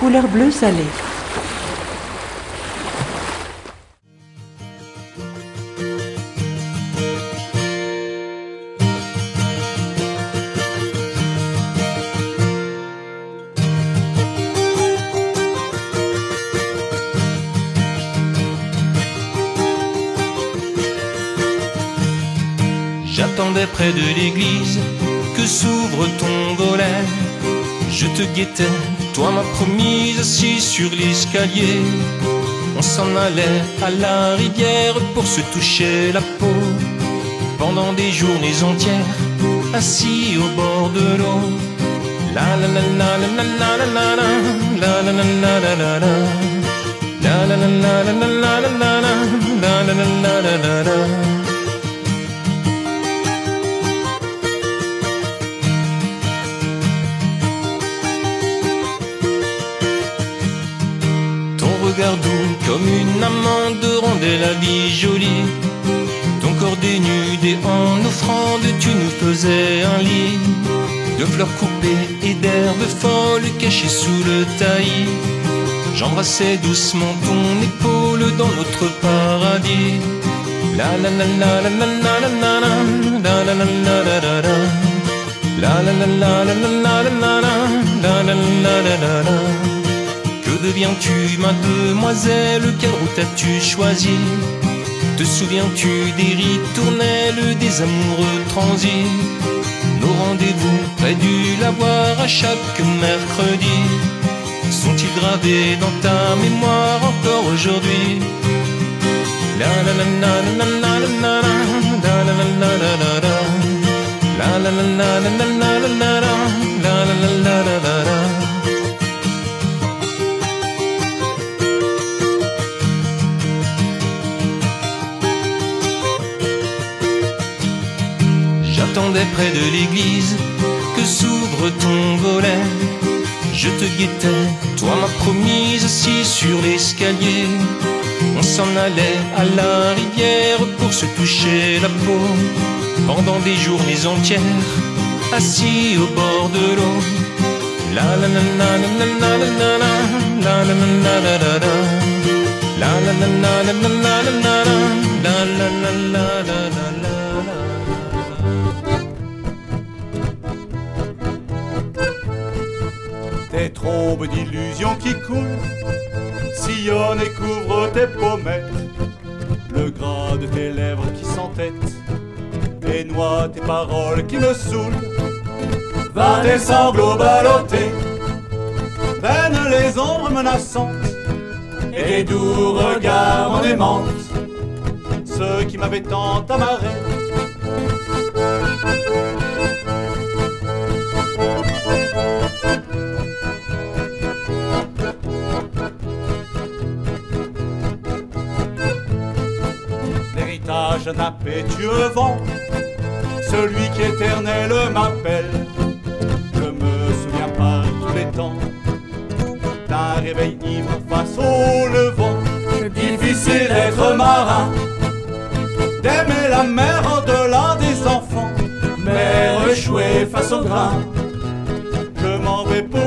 couleur bleu salé. J'attendais près de l'église que s'ouvre ton volet. Je te guettais, toi ma promise, assis sur l'escalier. On s'en allait à la rivière pour se toucher la peau. Pendant des journées entières, assis au bord de l'eau. La la la la la la la la la la la la la la la la La la la la la la la la la la la la la comme une amande rendait la vie jolie. Ton corps dénudé en offrande, tu nous faisais un lit de fleurs coupées et d'herbes folles cachées sous le taillis. J'embrassais doucement ton épaule dans notre paradis. La la la la la la la la la la la la la la la la La la la la la la la la la la la la la deviens-tu, mademoiselle Quelle route as-tu choisi Te souviens-tu des ritournelles des amoureux transis Nos rendez-vous près du lavoir à chaque mercredi Sont-ils gravés dans ta mémoire encore aujourd'hui la la la la la la la la la la la la La la la la la la la la la la la la la la la la près de l'église que s'ouvre ton volet. Je te guettais, toi ma promise, assis sur l'escalier. On s'en allait à la rivière pour se toucher la peau. Pendant des journées entières, assis au bord de l'eau. La la la la la la la la la la la la la la la La la la la la la la la la la la la la Tes trombes d'illusions qui coulent sillonnent et couvrent tes pommettes. Le gras de tes lèvres qui s'entêtent et noie tes paroles qui me saoulent. Va tes sanglots ballottés, prennent les ombres menaçantes et tes doux regards en aimantes, ceux qui m'avaient tant amarré. Impétueux vent, celui qui éternel m'appelle. Je me souviens par tous les temps d'un réveil ivre face au levant. Difficile d'être marin, d'aimer la mer au-delà des enfants, mer échouée face au grain. Je m'en vais pour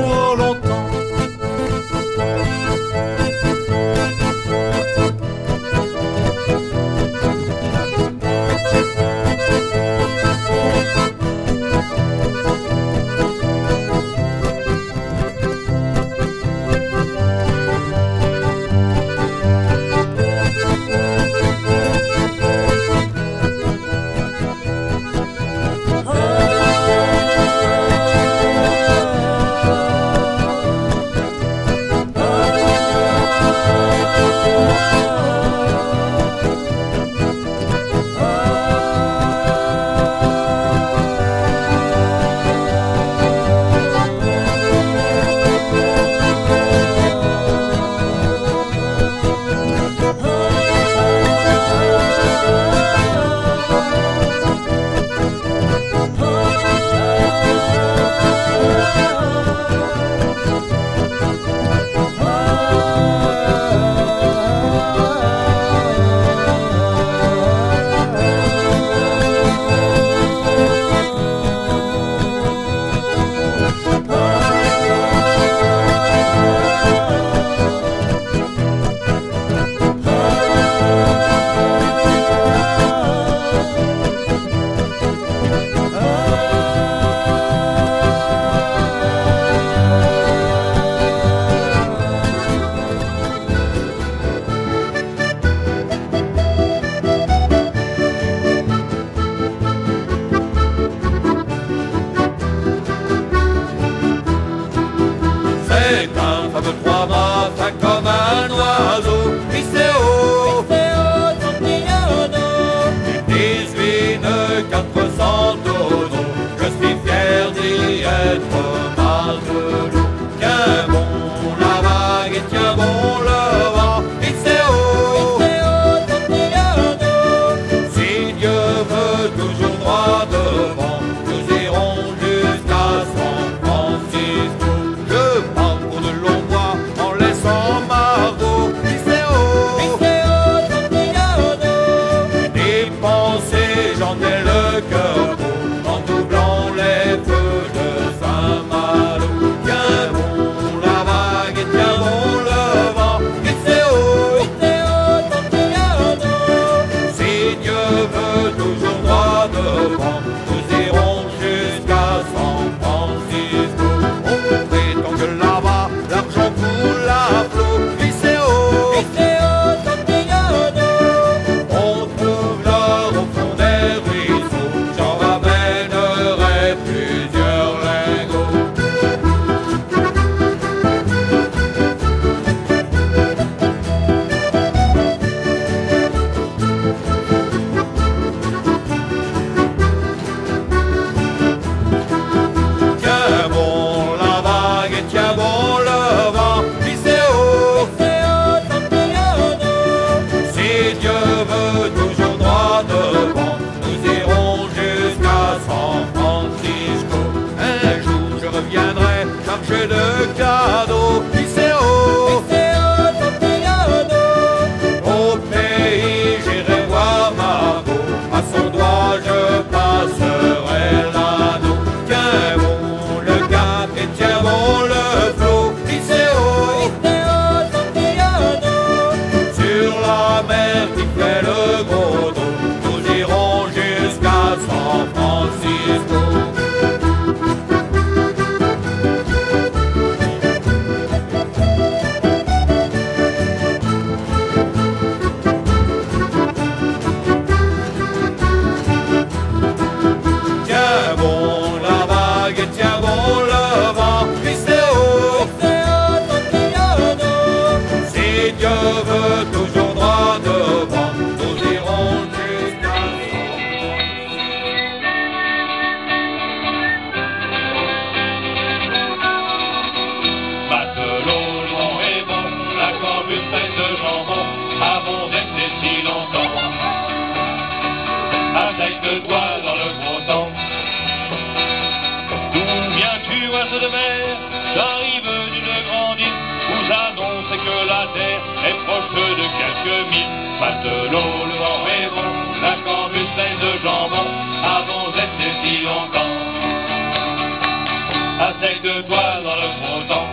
de dans le.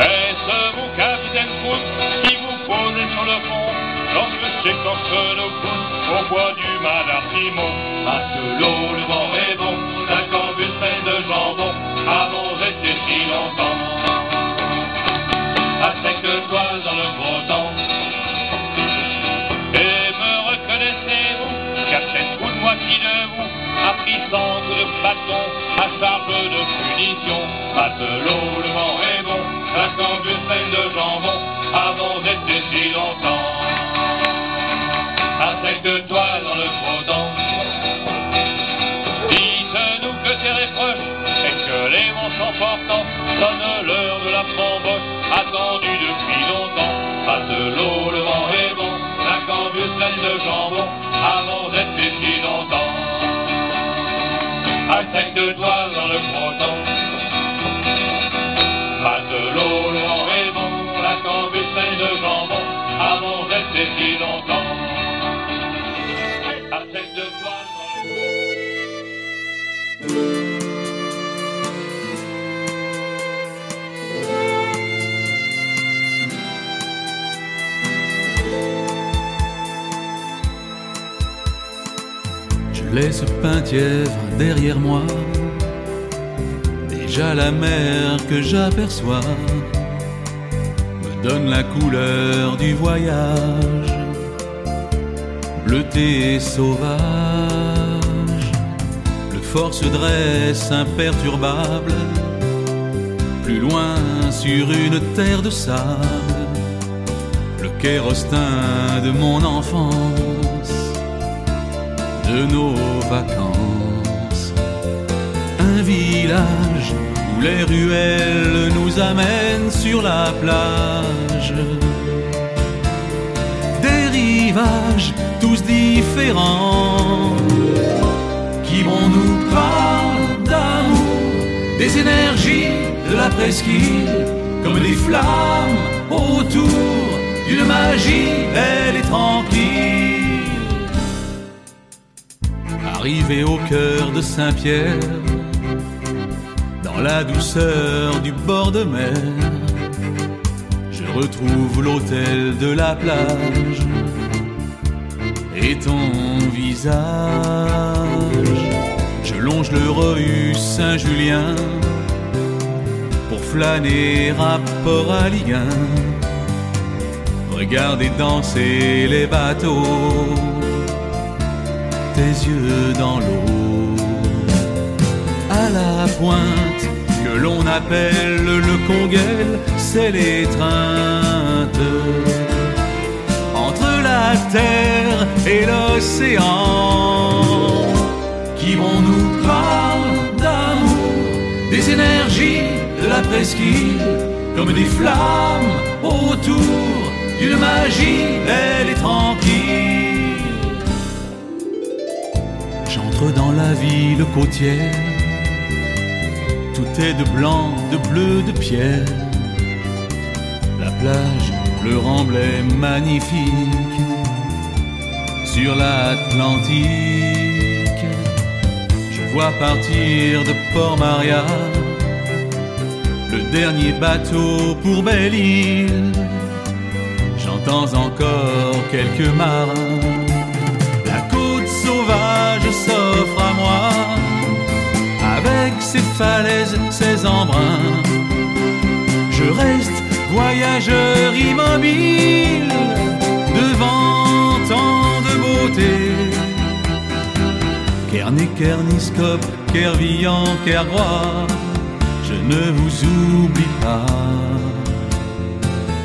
Est-ce vous, capitaine Proust, qui vous posez sur le fond lorsque s'écorche nos coudes au bois du Malartimo Matelot, le vent est bon, la corbe une peine de jambon, avons resté si longtemps, toiles dans le gros temps. Et me reconnaissez-vous, capitaine Proust, moi qui de vous a pris cent coups de bâton à charge de punition. Matelot, le vent est bon, la corbe une peine de jambon, avons resté si longtemps, toiles dans le gros temps. Dites-nous que ces reproches et que les vents sont portants sonnent l'heure de la framboche attendue depuis longtemps. Matelot, le vent est bon, la cambuse pleine de jambon, avant d'être Avec de toiles dans le temps. Matelot, vent est bon, la cambuse de jambon, avant d'être si laisse Penthièvre derrière moi, déjà la mer que j'aperçois me donne la couleur du voyage, bleuté et sauvage. Le fort se dresse imperturbable, Plus loin, sur une terre de sable, le kérostin de mon enfance, de nos vacances. Un village où les ruelles nous amènent sur la plage. Des rivages tous différents qui vont nous parler d'amour, des énergies de la presqu'île, comme des flammes autour d'une magie belle et tranquille. Arrivé au cœur de Saint-Pierre, dans la douceur du bord de mer, je retrouve l'hôtel de la plage et ton visage. Je longe le Rue Saint-Julien pour flâner à Port à Ligue 1. Regarder danser les bateaux, yeux dans l'eau. À la pointe que l'on appelle le Conguel, c'est l'étreinte entre la terre et l'océan qui vont nous parler d'amour, des énergies de la presqu'île, comme des flammes autour d'une magie belle et tranquille. Dans la ville côtière, tout est de blanc, de bleu, de pierre. La plage, le remblai magnifique sur l'Atlantique. Je vois partir de Port-Maria le dernier bateau pour Belle-Île. J'entends encore quelques marins. La côte sauvage avec ses falaises, ses embruns. Je reste voyageur immobile devant tant de beauté. Kerné, Kerniscope, Kervillan, Kergrois, je ne vous oublie pas.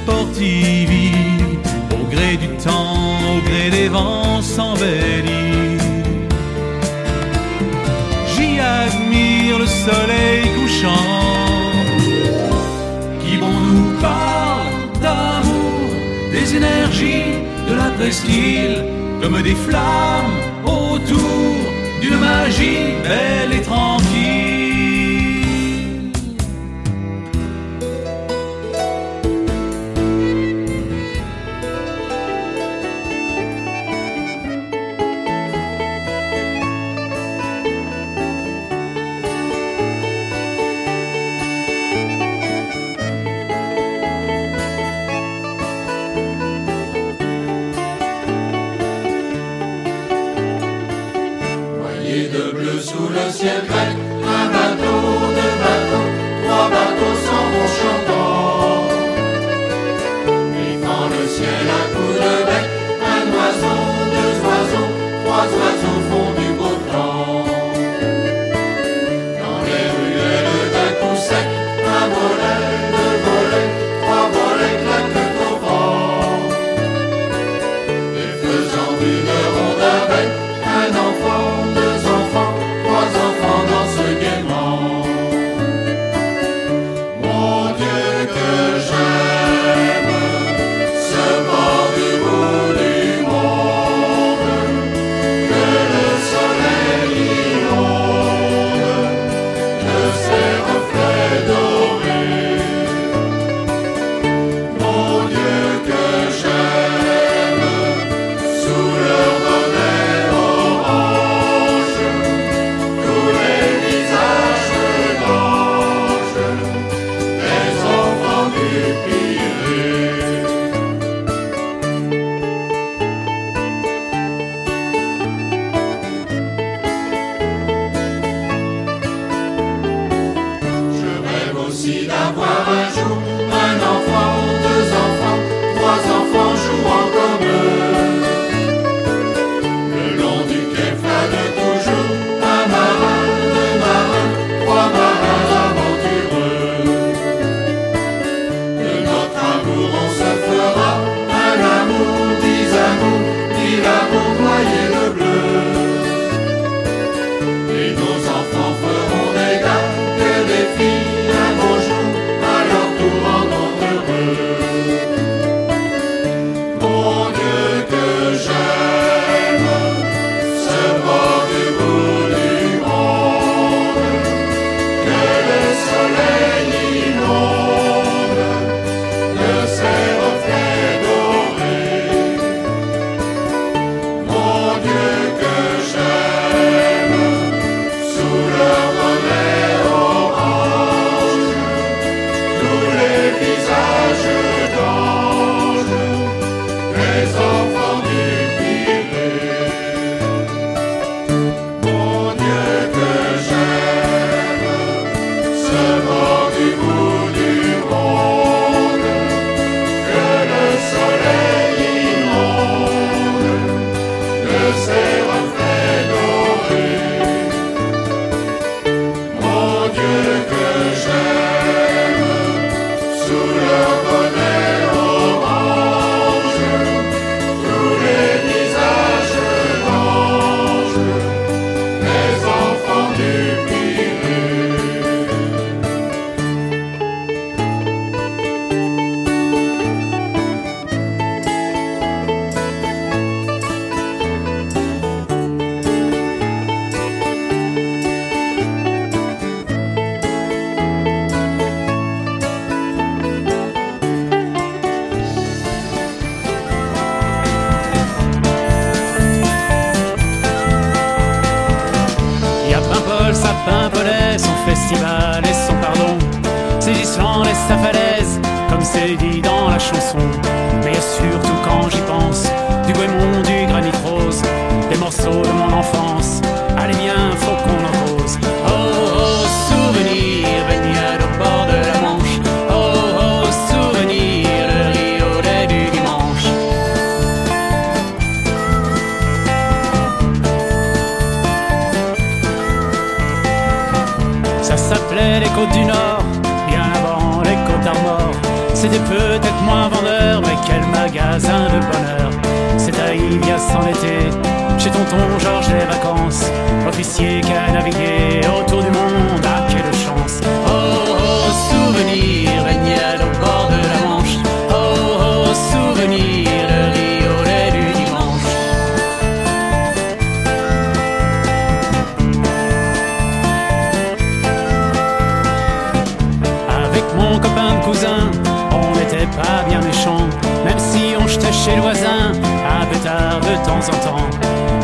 Portivy, au gré du temps, au gré des vents, s'embellit. J'y admire le soleil couchant qui vont nous parler d'amour, des énergies de la presqu'île, comme des flammes autour d'une magie belle et tranquille.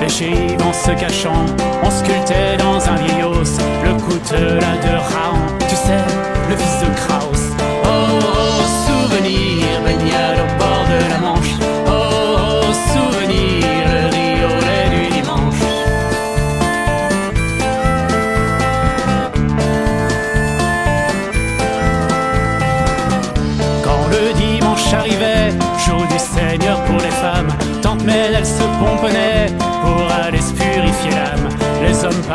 Chives en se cachant, on sculptait dans un vieil os le coutelas de Raon, tu sais, le fils de Kraus.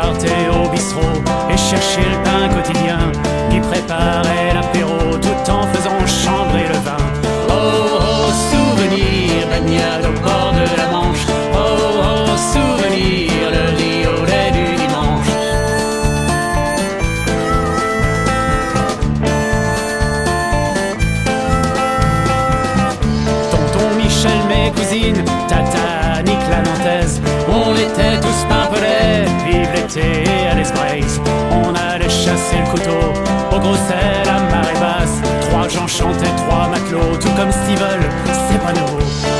Partaient au bistrot et cherchaient le pain quotidien, qui préparait sel à marée basse. Trois gens chantaient, trois matelots, tout comme Steven, c'est pas nouveau.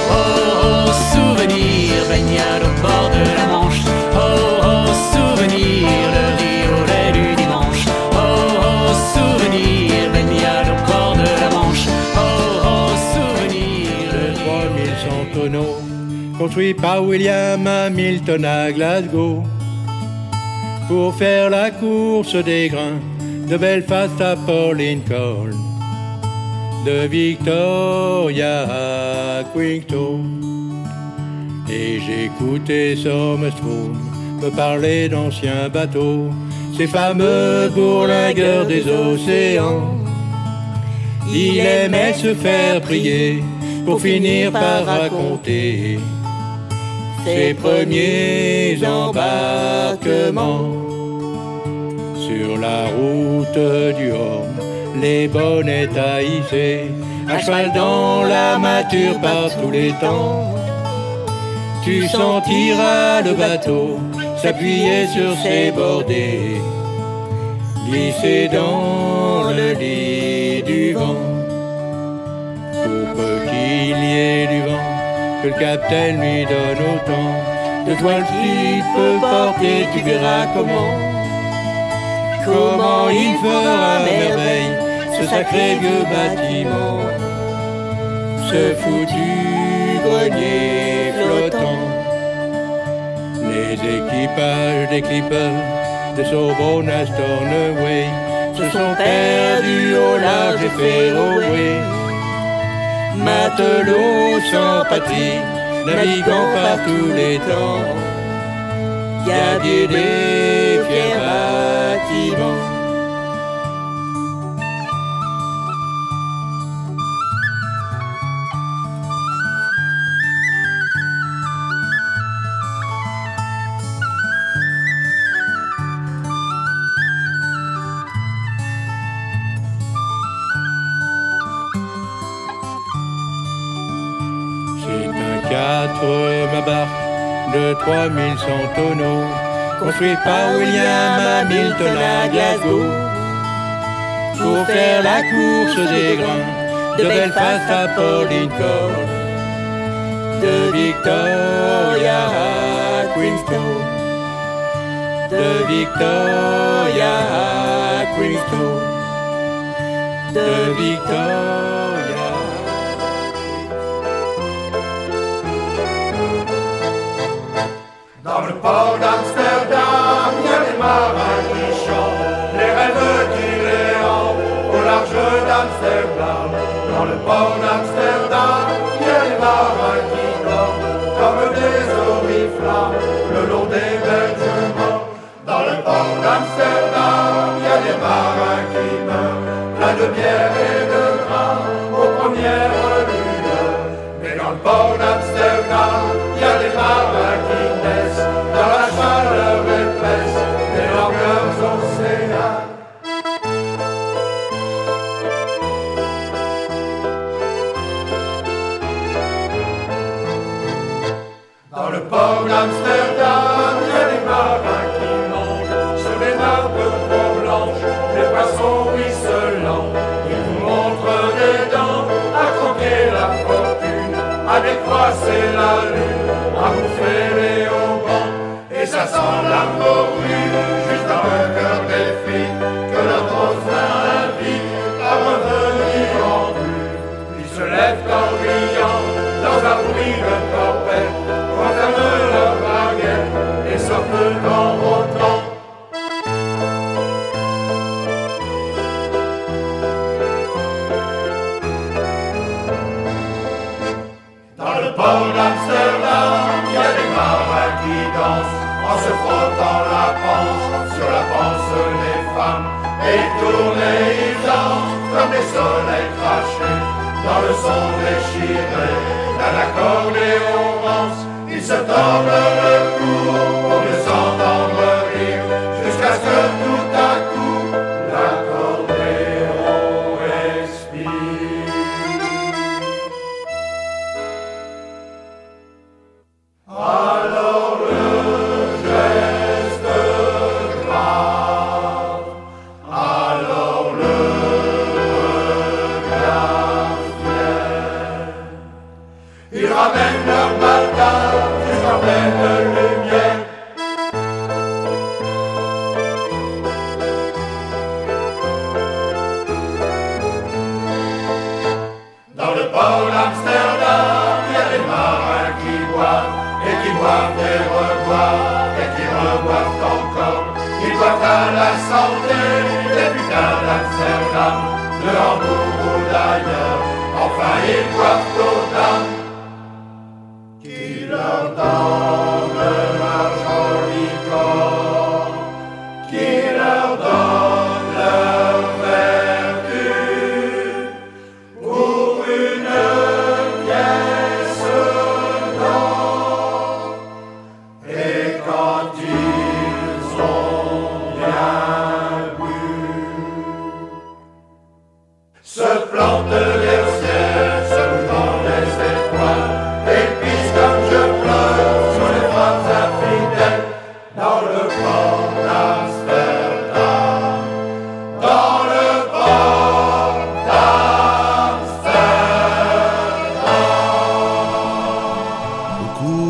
Oh, oh, souvenir, baignade au bord de la Manche. Oh, oh, souvenir, le riolet du dimanche. Oh, oh, souvenir, baignade au bord de la Manche. Oh, oh, souvenir, le riolet 3100 tonneaux, construit par William Hamilton à Glasgow, pour faire la course des grains de Belfast à Port Lincoln, de Victoria à Queenstown. Et j'écoutais Sommerstrom me parler d'anciens bateaux, ces fameux bourlingueurs des océans. Il aimait se faire prier pour finir par raconter ses premiers embarquements. Du Rhum, les bonnets taillissés, à cheval dans la mature par tous les temps. Tu sentiras le bateau s'appuyer sur ses bordées, glisser dans le lit du vent. Pour peu qu'il y ait du vent, que le capitaine lui donne autant de toile qu'il peut porter, tu verras comment. Comment il fera merveille ce sacré vieux bâtiment, ce foutu grenier flottant. Les équipages des clippers de Sorbonne à Stornoway se sont perdus au large et Féroé. Matelots sans patrie, naviguant par tous les temps, gabier des fiers un 4 ma barque de 3100 tonneaux, construit par William Hamilton à Glasgow, pour faire la course des grains de Belfast à Port Lincoln, de Victoria à Queenstown, de Victoria à Queenstown, de Victoria. Dans le port les rêves les hantent au large d'Amsterdam. Dans le port d'Amsterdam, il y a des marins qui dorment comme des oriflammes le long des berges morts. Dans le port d'Amsterdam, il y a des marins qui meurent, pleins de bière et de gras aux premières lueurs. Mais dans le port d'Amsterdam, il y a des marins qui décroisser la lune, à bouffer les haubans. Et ça sent la morue juste dans en se frottant la panse sur la panse des femmes. Et et ils dansent comme des soleils crachés dans le son déchiré d'un accordéon rance. Ils se tordent le cou pour mieux s'entendre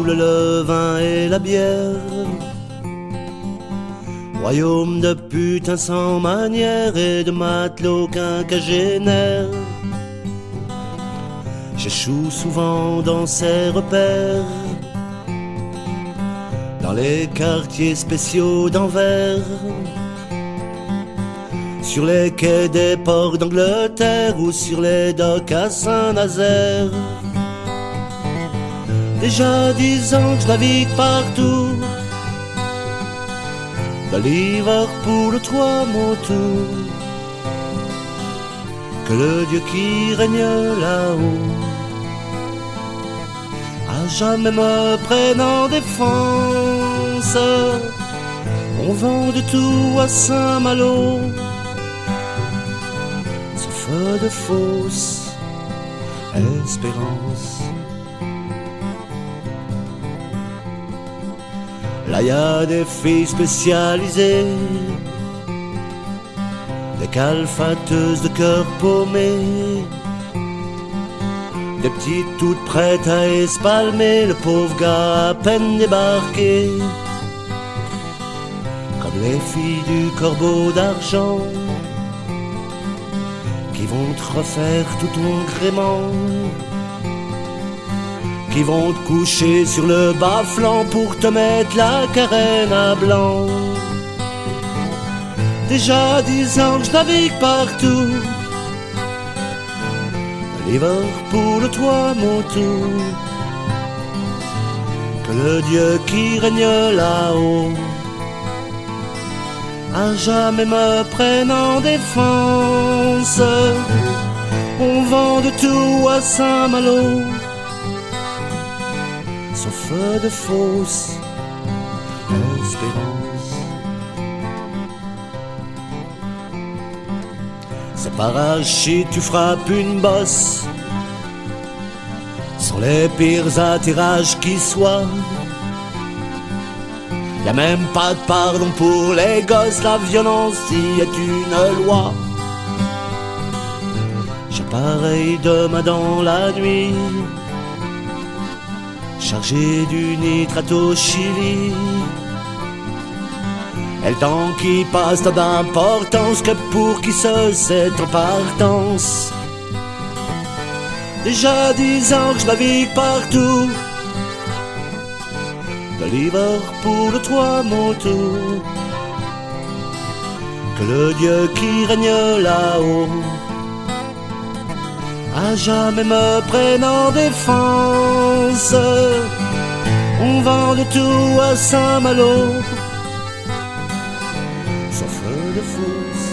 le vin et la bière. Royaume de putains sans manière et de matelots quinquagénaires. J'échoue souvent dans ces repères, dans les quartiers spéciaux d'Anvers, sur les quais des ports d'Angleterre ou sur les docks à Saint-Nazaire. Déjà dix ans que je navigue partout. De Liverpool au Trois-Montous. Que le Dieu qui règne là-haut à jamais me prenne en défense. On vend de tout à Saint-Malo, sauf de fausses espérances. Là y a des filles spécialisées, des calfateuses de cœur paumé, des petites toutes prêtes à espalmer. Le pauvre gars à peine débarqué. les filles du corbeau d'argent qui vont te refaire tout ton gréement, qui vont te coucher sur le bas-flanc pour te mettre la carène à blanc. Déjà dix ans que je navigue partout, Liverpool, toi mon tour, que le Dieu qui règne là-haut à jamais me prenne en défense. On vend de tout à Saint-Malo, sauf de fausse espérance. C'est par archi tu frappes une bosse sur les pires attirages qui soient. Y a même pas de pardon pour les gosses, la violence y est une loi. J'appareille demain dans la nuit, chargé du nitrate au Chili. Et le temps qui passe n'a d'importance que pour qui se sait en partance. Déjà dix ans que je navigue partout de Liverpool, toi mon tour. Que le Dieu qui règne là-haut à jamais me prenne en défense. On vend de tout à Saint-Malo, sauf de fausse.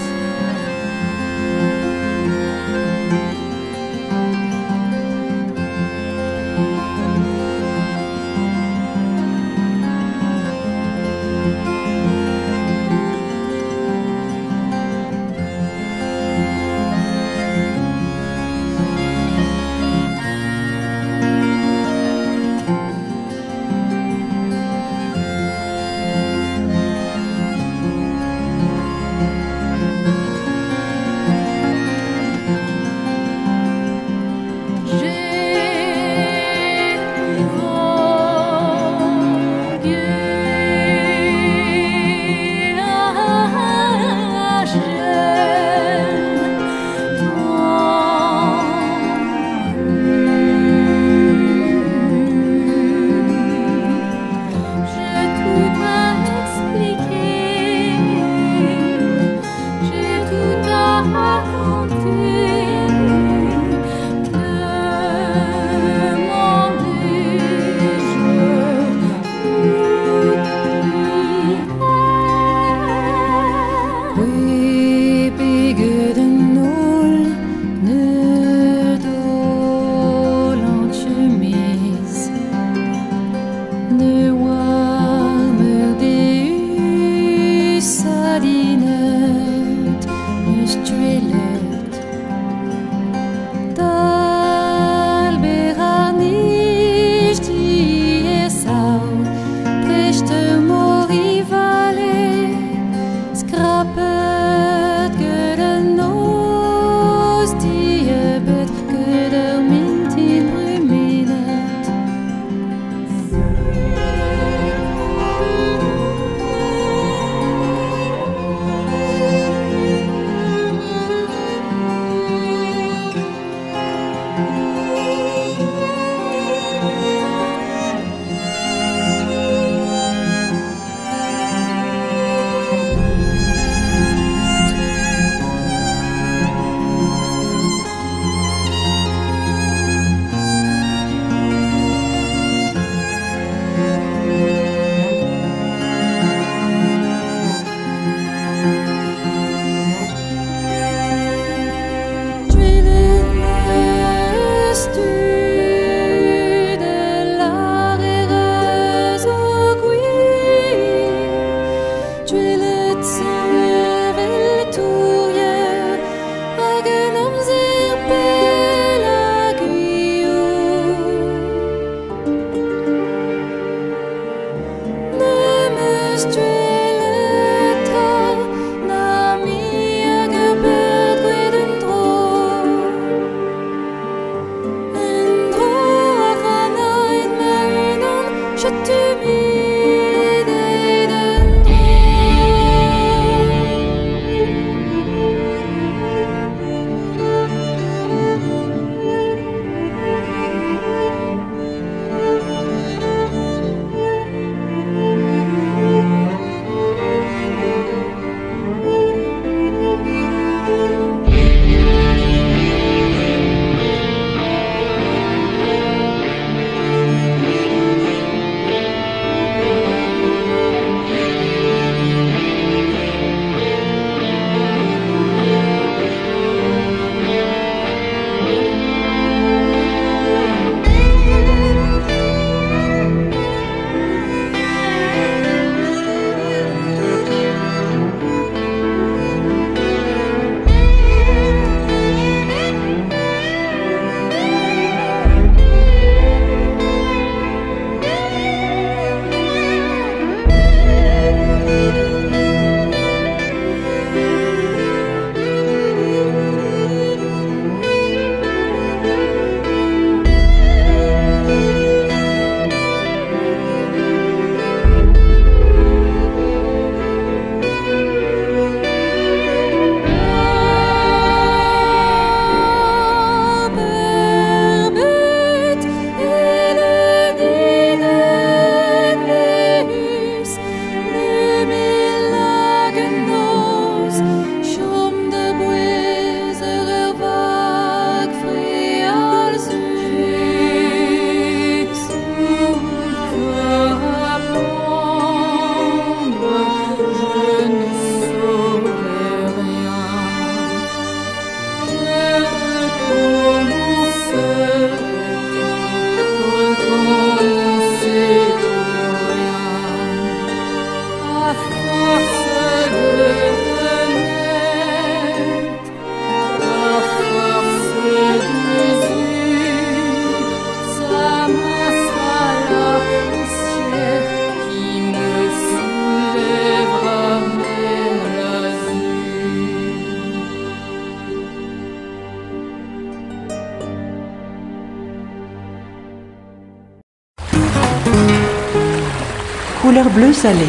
Bleu salé.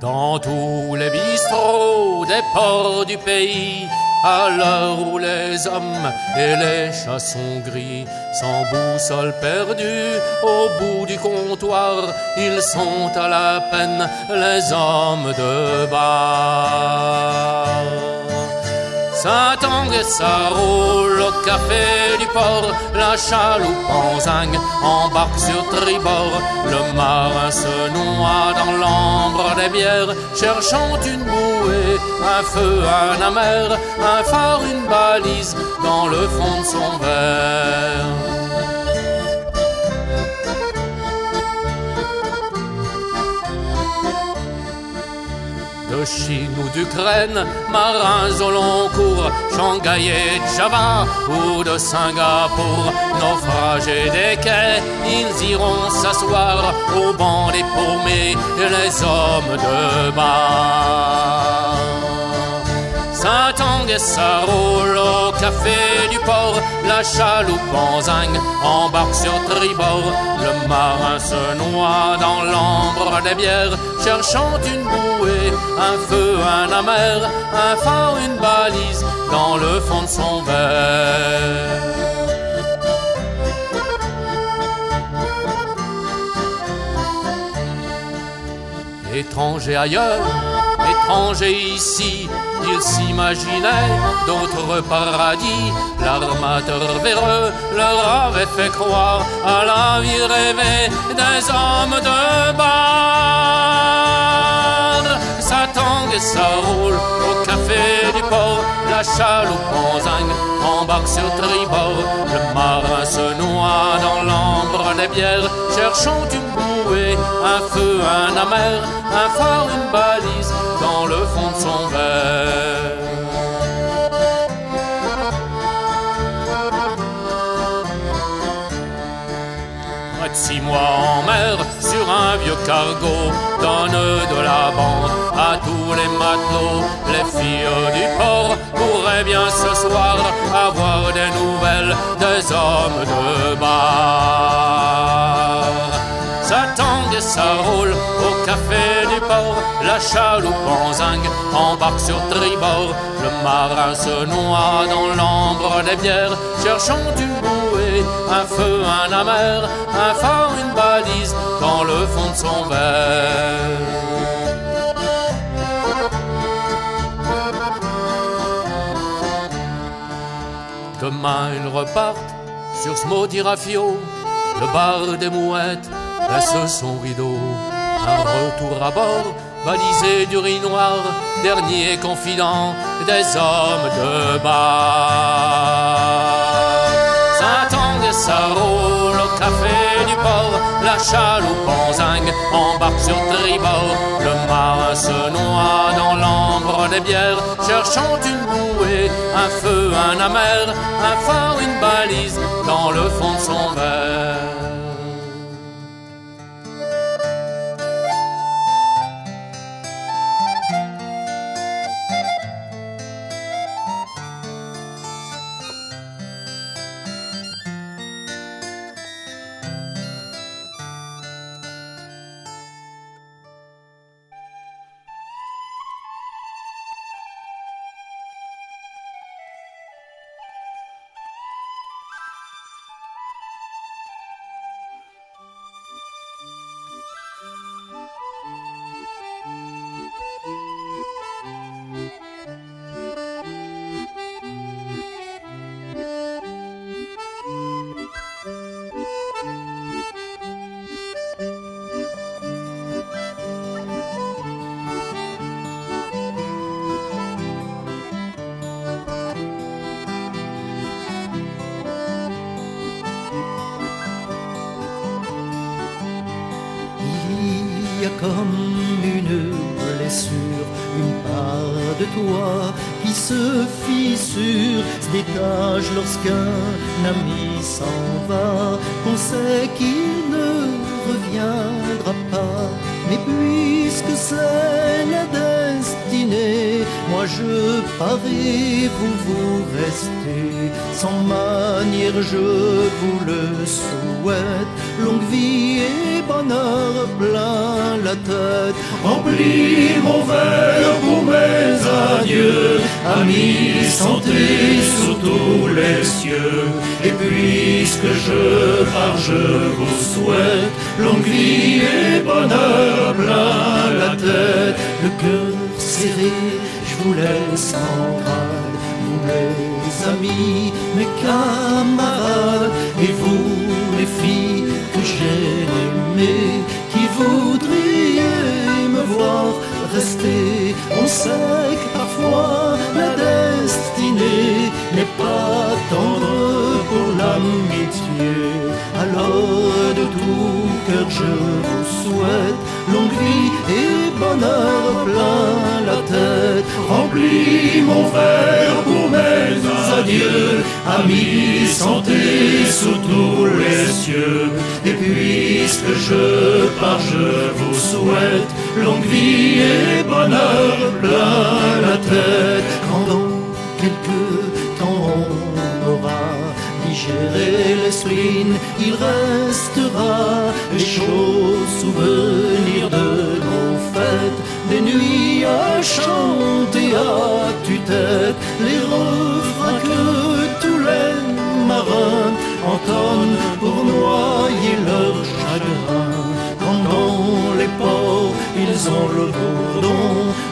Dans tous les bistrots des ports du pays, à l'heure où les hommes et les chats sont gris, sans boussole perdue, ils sont à la peine, les hommes de bar. Ça tangue et ça roule au café du port, la chaloupe en zinc embarque sur tribord. Le marin se noie dans l'ombre des bières, cherchant une bouée, un feu, un amer, un phare, une balise dans le fond de son verre. De Chine ou d'Ukraine, marins au long cours, Shanghai et Java ou de Singapour, naufragés des quais, ils iront s'asseoir au banc des paumés, les hommes de bar. Saint-Angue et roule au café du port, la chaloupe en zinc embarque sur tribord. Le marin se noie dans l'ombre des bières, cherchant une bouée, un feu, un amer, un phare, une balise dans le fond de son verre. Étranger ailleurs, étranger ici, il s'imaginait d'autres paradis. L'armateur véreux leur avait fait croire à la vie rêvée des hommes de bar. Ça tangue et ça roule au café du port, la chaloupe en zinc embarque sur tribord. Le marin se noie dans l'ombre des bières, cherchant une bouée, un feu, un amer, un phare, une balise dans le fond de son verre. Près de six mois en mer, sur un vieux cargo, donne de la bande à tous les matelots. Les filles du port pourraient bien ce soir avoir des nouvelles des hommes de bar. Ça tangue et ça roule au café la chaloupe en zinc embarque sur tribord. Le marin se noie dans l'ombre des bières, cherchant une bouée, un feu, un amer, un phare, une balise dans le fond de son verre. Demain ils repartent sur ce maudit rafio, le bar des mouettes laisse son rideau. Un retour à bord, balisé du riz noir, dernier confident des hommes de tangue et ça roule au café du port, la chaloupe en embarque sur tribord. Le marin se noie dans l'ombre des bières, cherchant une bouée, un feu, un amer, un phare, une balise dans le fond de son verre. Le cœur serré, je vous laisse en rade. Vous mes amis, mes camarades, et vous les filles que j'ai aimées, qui voudriez me voir rester. On sait que parfois la destinée n'est pas tendre pour l'amitié. Alors de tout cœur je vous souhaite longue vie et bonheur plein la tête. Remplis mon verre pour mes adieux, amis, santé sous tous les cieux. Et puisque je pars, je vous souhaite longue vie et bonheur plein la tête. Quand dans quelques temps on aura digéré les spleens, il restera les chauds souvenirs de nuits à chanter à tue-tête, les refrains que tous les marins entonnent pour noyer leur chagrin. Quand dans les ports ils ont le bourdon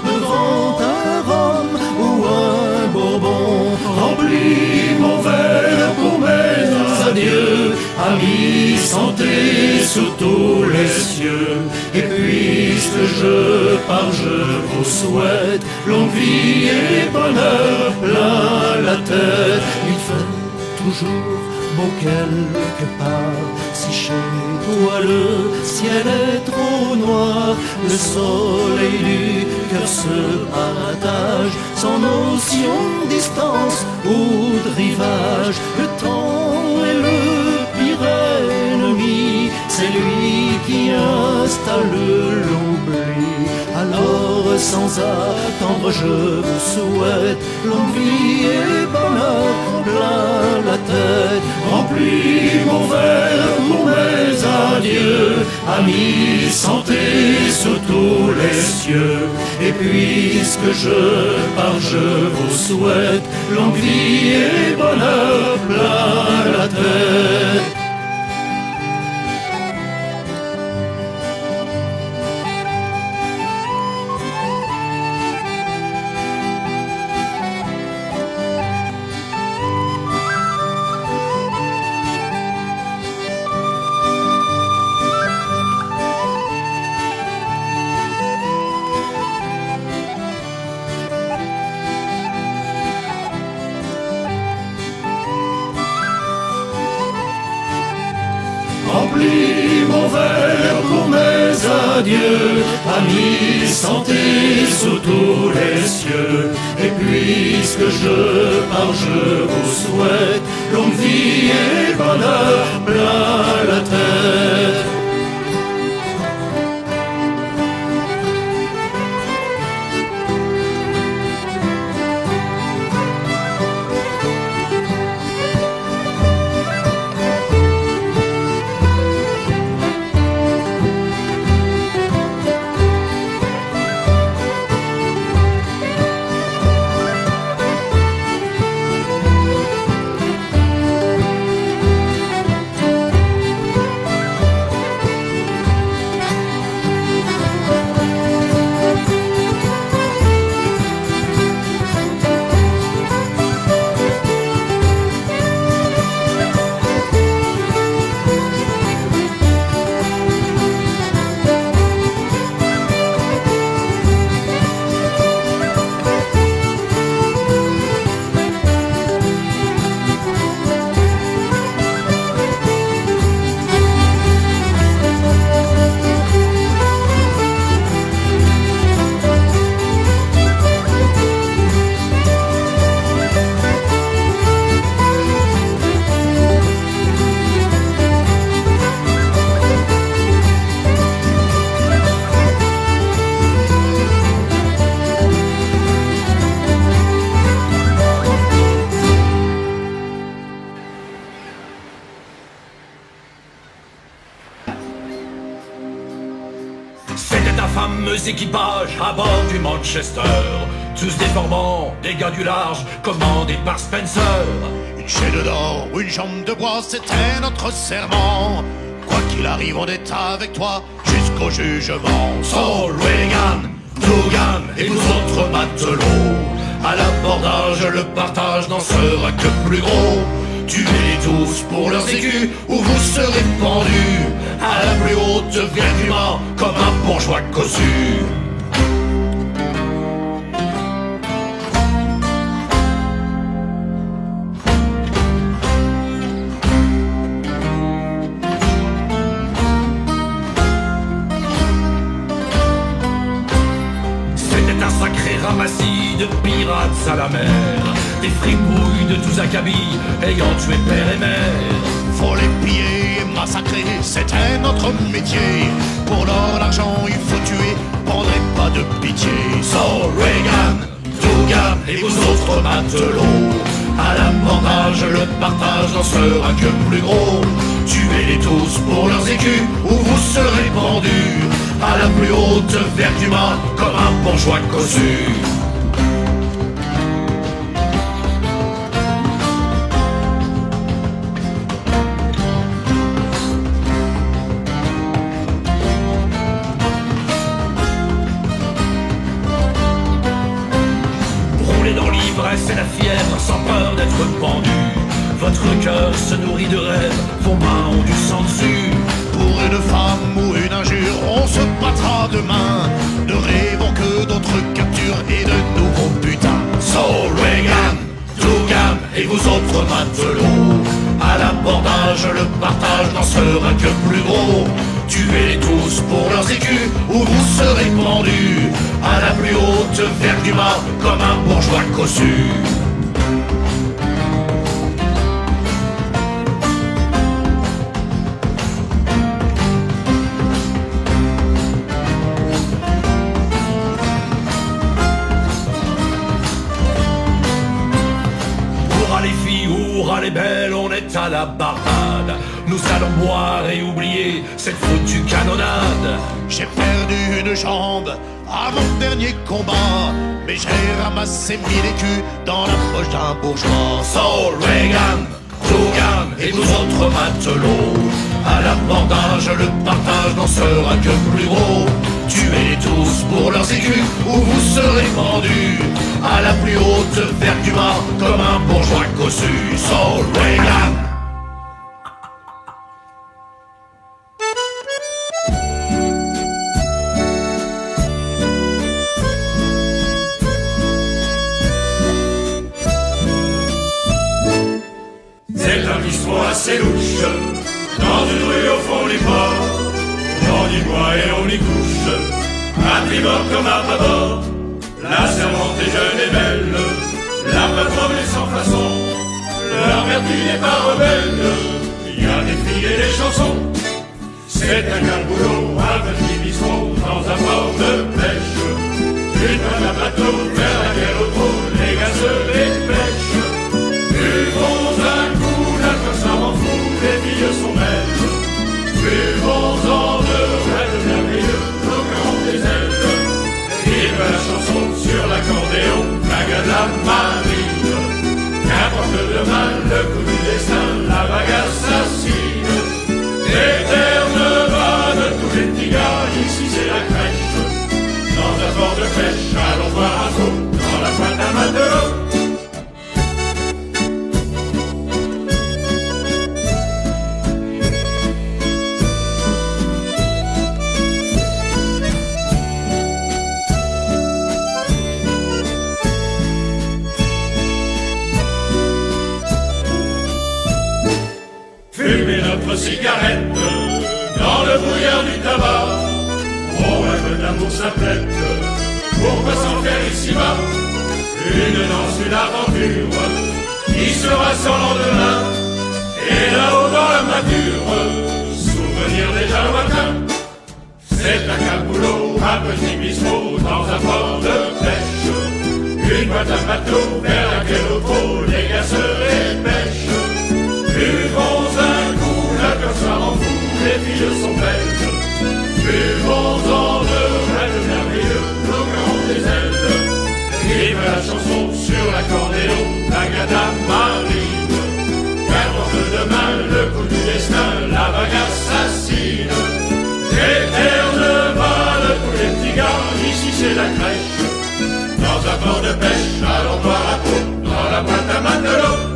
devant un rhum ou un bourbon. Remplis mon verre pour mes adieux, amis, santé sous tous les cieux. Et puisque je je vous souhaite longue vie et bonheur plein la tête. Il fait toujours beau quelque part. Si chez toi le ciel est trop noir, le soleil du cœur se partage, sans notion de distance ou de rivage. Le temps est le pire ennemi, c'est lui qui installe l'oubli. Sans attendre, je vous souhaite longue vie et bonheur plein la tête. Remplis mon verre pour mes adieux, amis, santé sous tous les cieux. Et puisque je pars, je vous souhaite longue vie et bonheur plein la tête. Santé sous tous les cieux. Et puisque je pars, je vous souhaite longue vie et bonheur plein la. À bord du Manchester. Tous déformants, des gars du large, commandés par Spencer. Une chaîne d'or ou une jambe de bois, c'était notre serment. Quoi qu'il arrive, on est avec toi jusqu'au jugement. So Reagan, Dugan et nous autres matelots. À l'abordage, le partage n'en sera que plus gros. Tuez-les tous pour leurs écus ou vous serez pendus à la plus haute vertu comme un bourgeois cossu. C'était un sacré ramassis de pirates à la mer Des fripouilles de tous acabits ayant tué père et mère Faut les piller massacrer, c'était notre métier. Pour l'or, l'argent, il faut tuer, prendrez pas de pitié. So Reagan, Dugan et vous autres matelots À l'abordage, le partage n'en sera que plus gros Tuez-les tous pour leurs écus ou vous serez pendus À la plus haute vertu comme un bourgeois cossu comme un bourgeois cossu. J'ai ramassé mille écus dans la poche d'un bourgeois. So Reagan, Dugan et nous autres matelots. À l'abordage, le partage n'en sera que plus gros. Tuez-les tous pour leurs écus ou vous serez pendus à la plus haute vertu mât comme un bourgeois cossu. So Reagan. Façon. Leur vertu n'est pas rebelle, il y a des filles et des chansons. C'est un grand boulot, un petit bistrot, dans un port de pêche. Une bonne à bateau, vers laquelle au trot, les gars se les pêchent. Buvons un coup, la personne s'en fout, les filles sont belles. Buvons-en de merveilleux, nos cœurs des ailes. Vive la chanson sur l'accordéon, la gueule de Qu'importe demain, le coup du destin, la vague assassine. L'éterne va de tous les petits gars, ici c'est la crèche. Dans un port de pêche, allons voir tabac. On rêve d'amour simplette, pourquoi s'en faire ici-bas Une danse, une aventure qui sera sans lendemain. Et là-haut dans la mature, souvenir déjà lointain. C'est un caboulot, un petit bistrot dans un port de pêche. Une boîte à bateau vers laquelle au trot les gars se répêchent. Buvons un coup, la personne en fout, les filles sont belles. Buvons-en le rêve merveilleux, l'occasion des ailes. Vive la chanson sur l'accordéon, la gada marine. Qu'importe demain le coup du destin, la vague assassine. Éternel pour les petits gars, ici c'est la crèche. Dans un port de pêche, allons boire la peau, dans la boîte à matelots.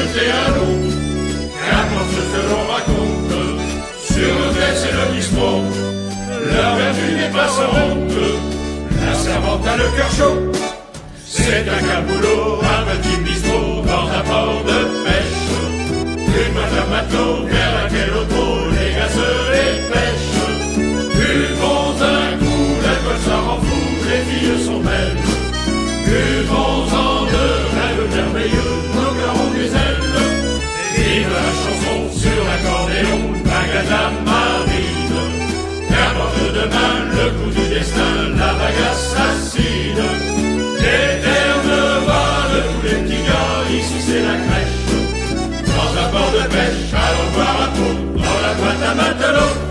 jeter un lot. Car se feront raconte sur le hôtesse et lotissement, leur vertu n'est pas sans honte. La servante a le cœur chaud. C'est un caboulot, un petit bistrot dans un port de pêche. Une madame matelot vers laquelle au trop les gars se dépêchent. Buvons un coup, l'alcool ça rend fou, les filles sont belles. Buvons la marine. Qu'importe demain le coup du destin, la vague assassine. Les terres de voile, tous les petits gars, ici c'est la crèche. Dans un port de pêche, allons voir un pot dans la boîte à matelots.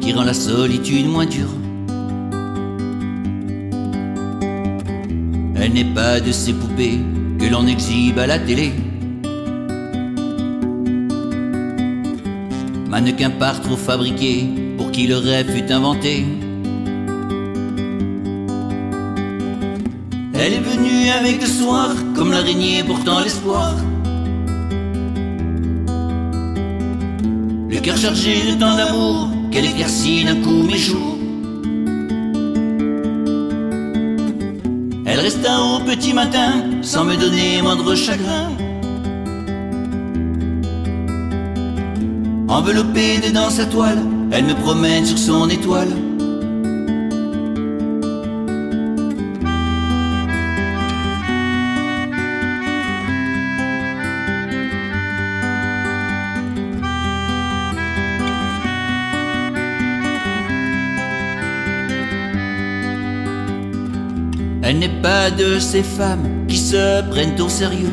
qui rend la solitude moins dure. Elle n'est pas de ces poupées que l'on exhibe à la télé. Mannequin par trop fabriqué pour qui le rêve fut inventé. Elle est venue avec le soir comme l'araignée portant l'espoir. Cœur chargé de tant d'amour, qu'elle éclaircit d'un coup mes jours. Elle resta au petit matin, sans me donner moindre chagrin. Enveloppée dedans sa toile, elle me promène sur son étoile. De ces femmes qui se prennent au sérieux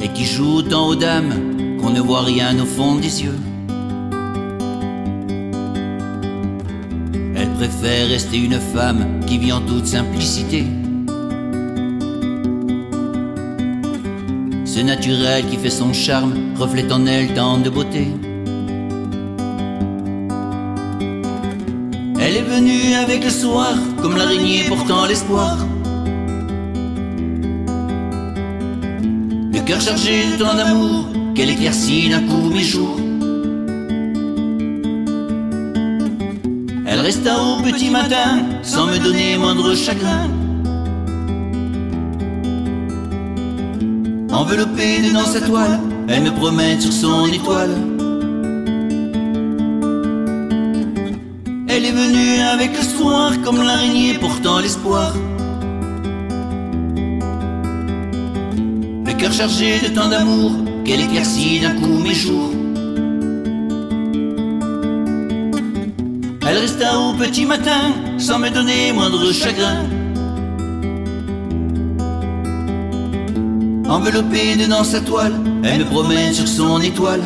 et qui jouent tant aux dames qu'on ne voit rien au fond des yeux. Elle préfère rester une femme qui vit en toute simplicité. Ce naturel qui fait son charme reflète en elle tant de beauté. Avec le soir, comme l'araignée portant l'espoir. Le cœur chargé de tant d'amour, qu'elle éclaircit d'un coup mes jours. Elle resta au petit matin, sans me donner moindre chagrin. Enveloppée dedans sa toile, elle me promène sur son étoile. Comme l'araignée portant l'espoir. Le cœur chargé de tant d'amour qu'elle éclaircit d'un coup mes jours. Elle resta au petit matin sans me donner moindre chagrin. Enveloppée dedans sa toile, elle me promène sur son étoile.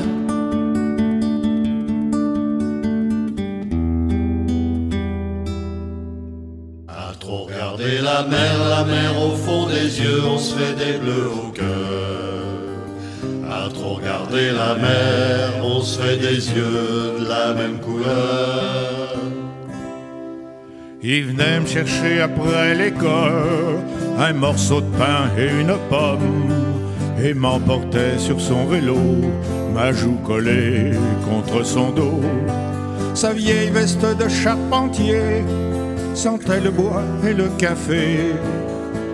La mer, la mer au fond des yeux, on se fait des bleus au cœur. À trop regarder la mer, on se fait des yeux de la même couleur. Il venait me chercher après l'école un morceau de pain et une pomme et m'emportait sur son vélo, ma joue collée contre son dos. Sa vieille veste de charpentier sentait le bois et le café.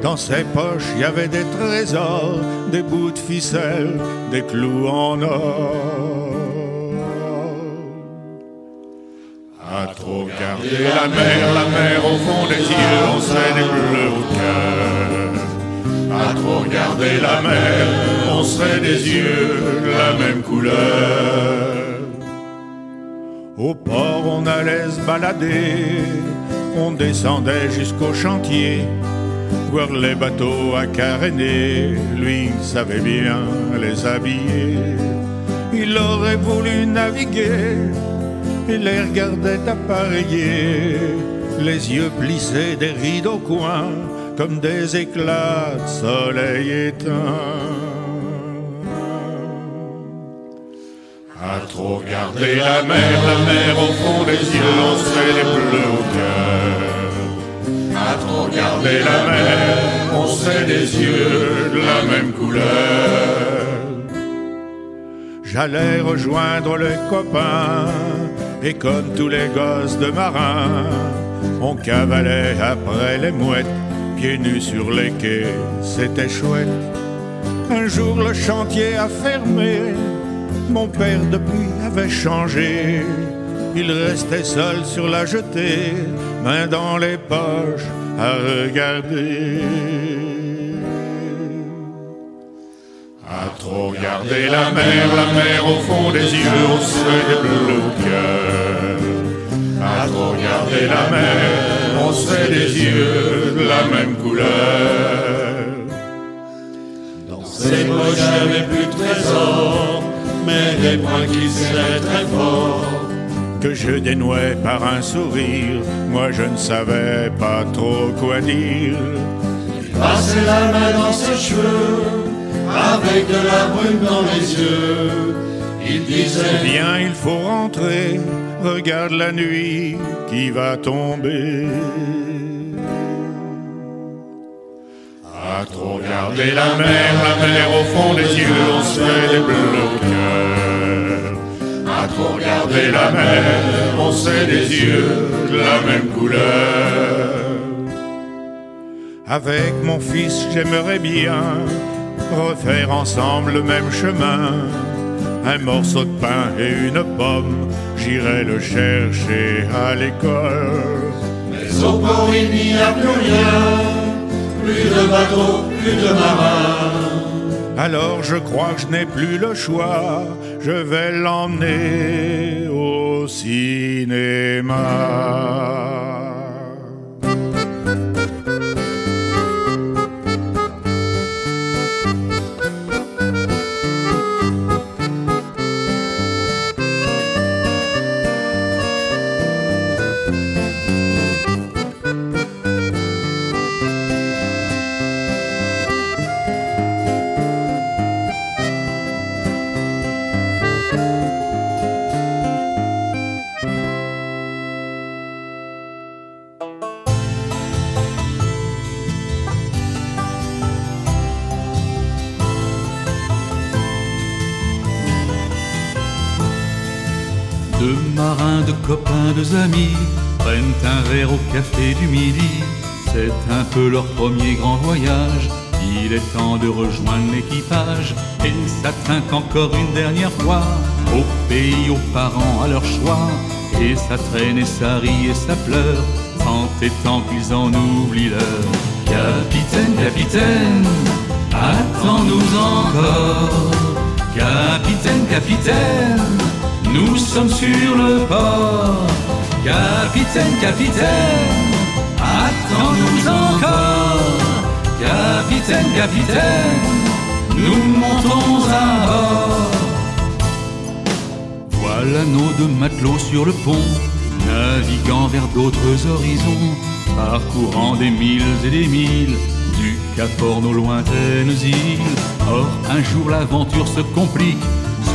Dans ses poches, il y avait des trésors, des bouts de ficelle, des clous en or. À trop regarder la mer, la mer au fond des yeux, on serait des bleus au cœur. À trop regarder la mer, on serait des yeux de la même couleur. Au port, on allait se balader, on descendait jusqu'au chantier, voir les bateaux à caréner. Lui savait bien les habiller. Il aurait voulu naviguer, il les regardait appareillés, les yeux plissés des rideaux coins, comme des éclats de soleil éteint. À trop regarder la mer, la mer au fond des yeux, on serait les bleus au cœur. Regarder la mer, on serait des yeux de la même couleur. J'allais rejoindre les copains, et comme tous les gosses de marins, on cavalait après les mouettes, pieds nus sur les quais, c'était chouette. Un jour le chantier a fermé, mon père depuis avait changé. Il restait seul sur la jetée, main dans les poches à regarder. À trop regarder la mer, la mer au fond des yeux, on serait des bleus au cœur. À trop regarder la mer, on serait des yeux de la même couleur. Dans il n'y avait plus de trésors, mais des points qui serraient très fort. Que je dénouais par un sourire. Moi je ne savais pas trop quoi dire. Passait la main dans ses cheveux, avec de la brume dans les yeux. Il disait Viens, il faut rentrer, regarde la nuit qui va tomber. À trop regarder la mer, la mer au fond des yeux, on se fait des bleus au cœur. Trop regarder la mer, on se fait des yeux de la même couleur. Avec mon fils, j'aimerais bien refaire ensemble le même chemin. Un morceau de pain et une pomme, j'irai le chercher à l'école. Mais au port il n'y a plus rien, plus de bateaux, plus de marins. Alors je crois que je n'ai plus le choix, je vais l'emmener au cinéma. Copains, deux amis prennent un verre au café du midi. C'est un peu leur premier grand voyage. Il est temps de rejoindre l'équipage et ça trinque encore une dernière fois au pays, aux parents, à leur choix. Et ça traîne et ça rit et ça pleure, tant et tant qu'ils en oublient l'heure. Capitaine, capitaine, attends-nous encore. Capitaine, capitaine, nous sommes sur le port. Capitaine, capitaine, attends-nous encore. Capitaine, capitaine, nous montons à bord. Voilà nos deux matelots sur le pont, naviguant vers d'autres horizons, parcourant des milles et des milles, du Cap aux lointaines îles. Or, un jour l'aventure se complique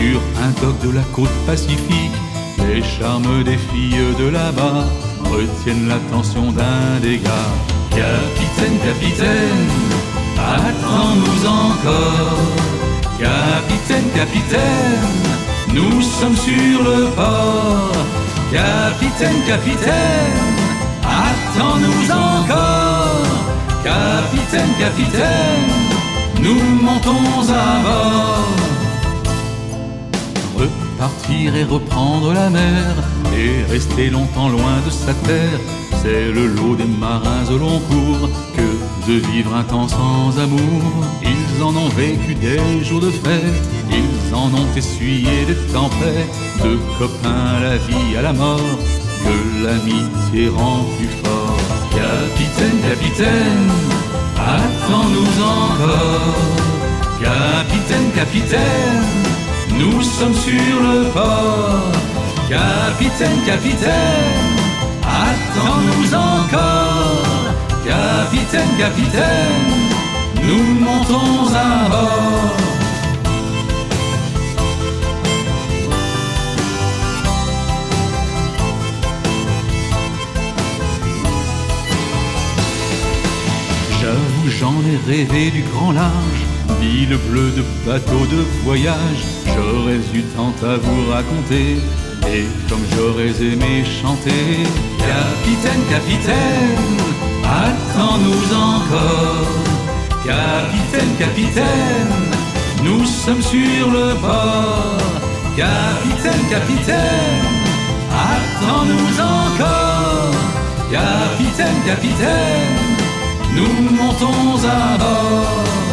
sur un dock de la côte pacifique. Les charmes des filles de là-bas retiennent l'attention d'un des gars. Capitaine, capitaine, attends-nous encore. Capitaine, capitaine, nous sommes sur le port. Capitaine, capitaine, attends-nous encore. Capitaine, capitaine, nous montons à bord. Repartir et reprendre la mer et rester longtemps loin de sa terre, c'est le lot des marins au long cours que de vivre un temps sans amour. Ils en ont vécu des jours de fête, ils en ont essuyé des tempêtes, de copains la vie à la mort, que l'amitié rend plus fort. Capitaine, capitaine, attends-nous encore. Capitaine, capitaine, nous sommes sur le port. Capitaine, capitaine, attends-nous encore. Capitaine, capitaine, nous montons à bord. J'avoue, j'en ai rêvé du grand large, d'île bleue de bateaux de voyage. J'aurais eu tant à vous raconter, et comme j'aurais aimé chanter. Capitaine, capitaine, attends-nous encore. Capitaine, capitaine, nous sommes sur le port. Capitaine, capitaine, attends-nous encore. Capitaine, capitaine, nous montons à bord.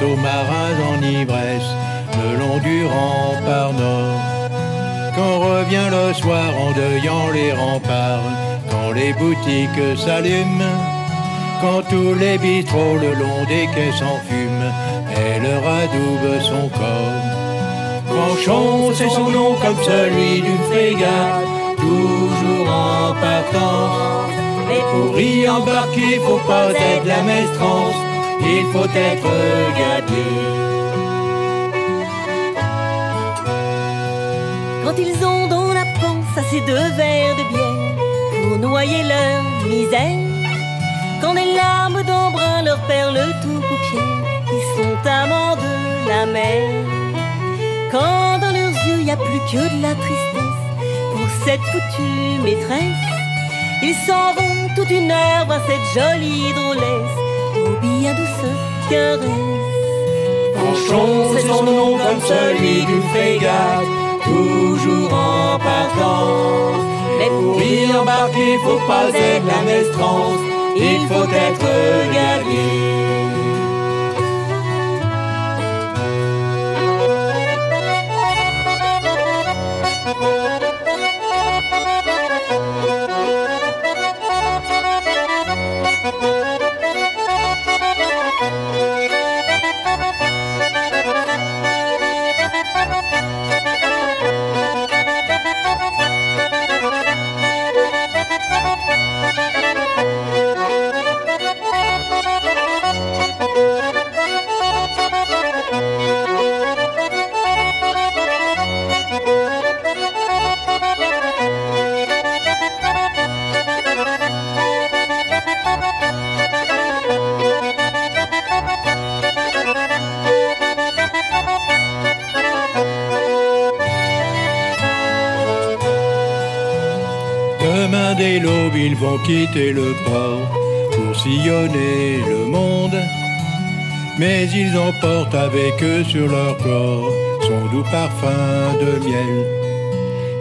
Aux marins en ivresse le long du rempart nord. Quand revient le soir en deuillant les remparts, quand les boutiques s'allument, quand tous les bistrots le long des quais s'enfument, elle radoube son corps. Franchon, c'est son nom comme celui d'une frégate, toujours en partance. Et pour y embarquer, faut pas être il faut être gardé. Quand ils ont dans la panse assez de verres de bière pour noyer leur misère, quand des larmes d'embrun leur perlent tout paupières, ils sont amants de la mer. Quand dans leurs yeux y a plus que de la tristesse pour cette foutue maîtresse, ils s'en vont toute une heure voir cette jolie drôlesse caresse. Franchon, c'est son nom comme celui d'une frégate, toujours en partance. Mais pour y embarquer, faut pas être la maestrance, il faut être guerrier. Vont quitter le port pour sillonner le monde. Mais ils emportent avec eux sur leur corps son doux parfum de miel.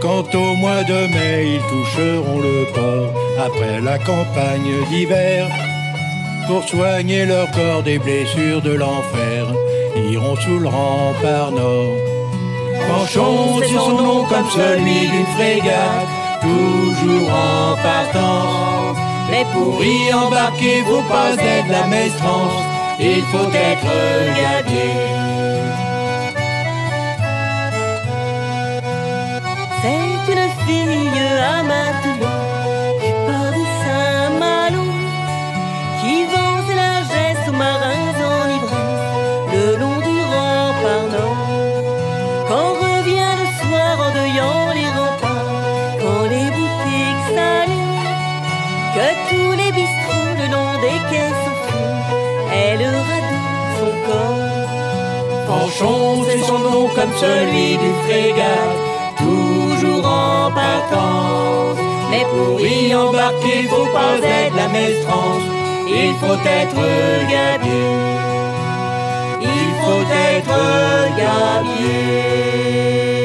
Quand au mois de mai, ils toucheront le port après la campagne d'hiver. Pour soigner leur corps des blessures de l'enfer, iront sous le rempart nord. Franchon, c'est son nom comme celui d'une frégate, toujours en partance. Mais pour y embarquer, faut pas être la maestrance, il faut être gardé. Franchon, c'est son nom comme celui d'une frégate, toujours en partance. Mais pour y embarquer, faut pas être la maestrance, il faut être gardé. Il faut être gardé.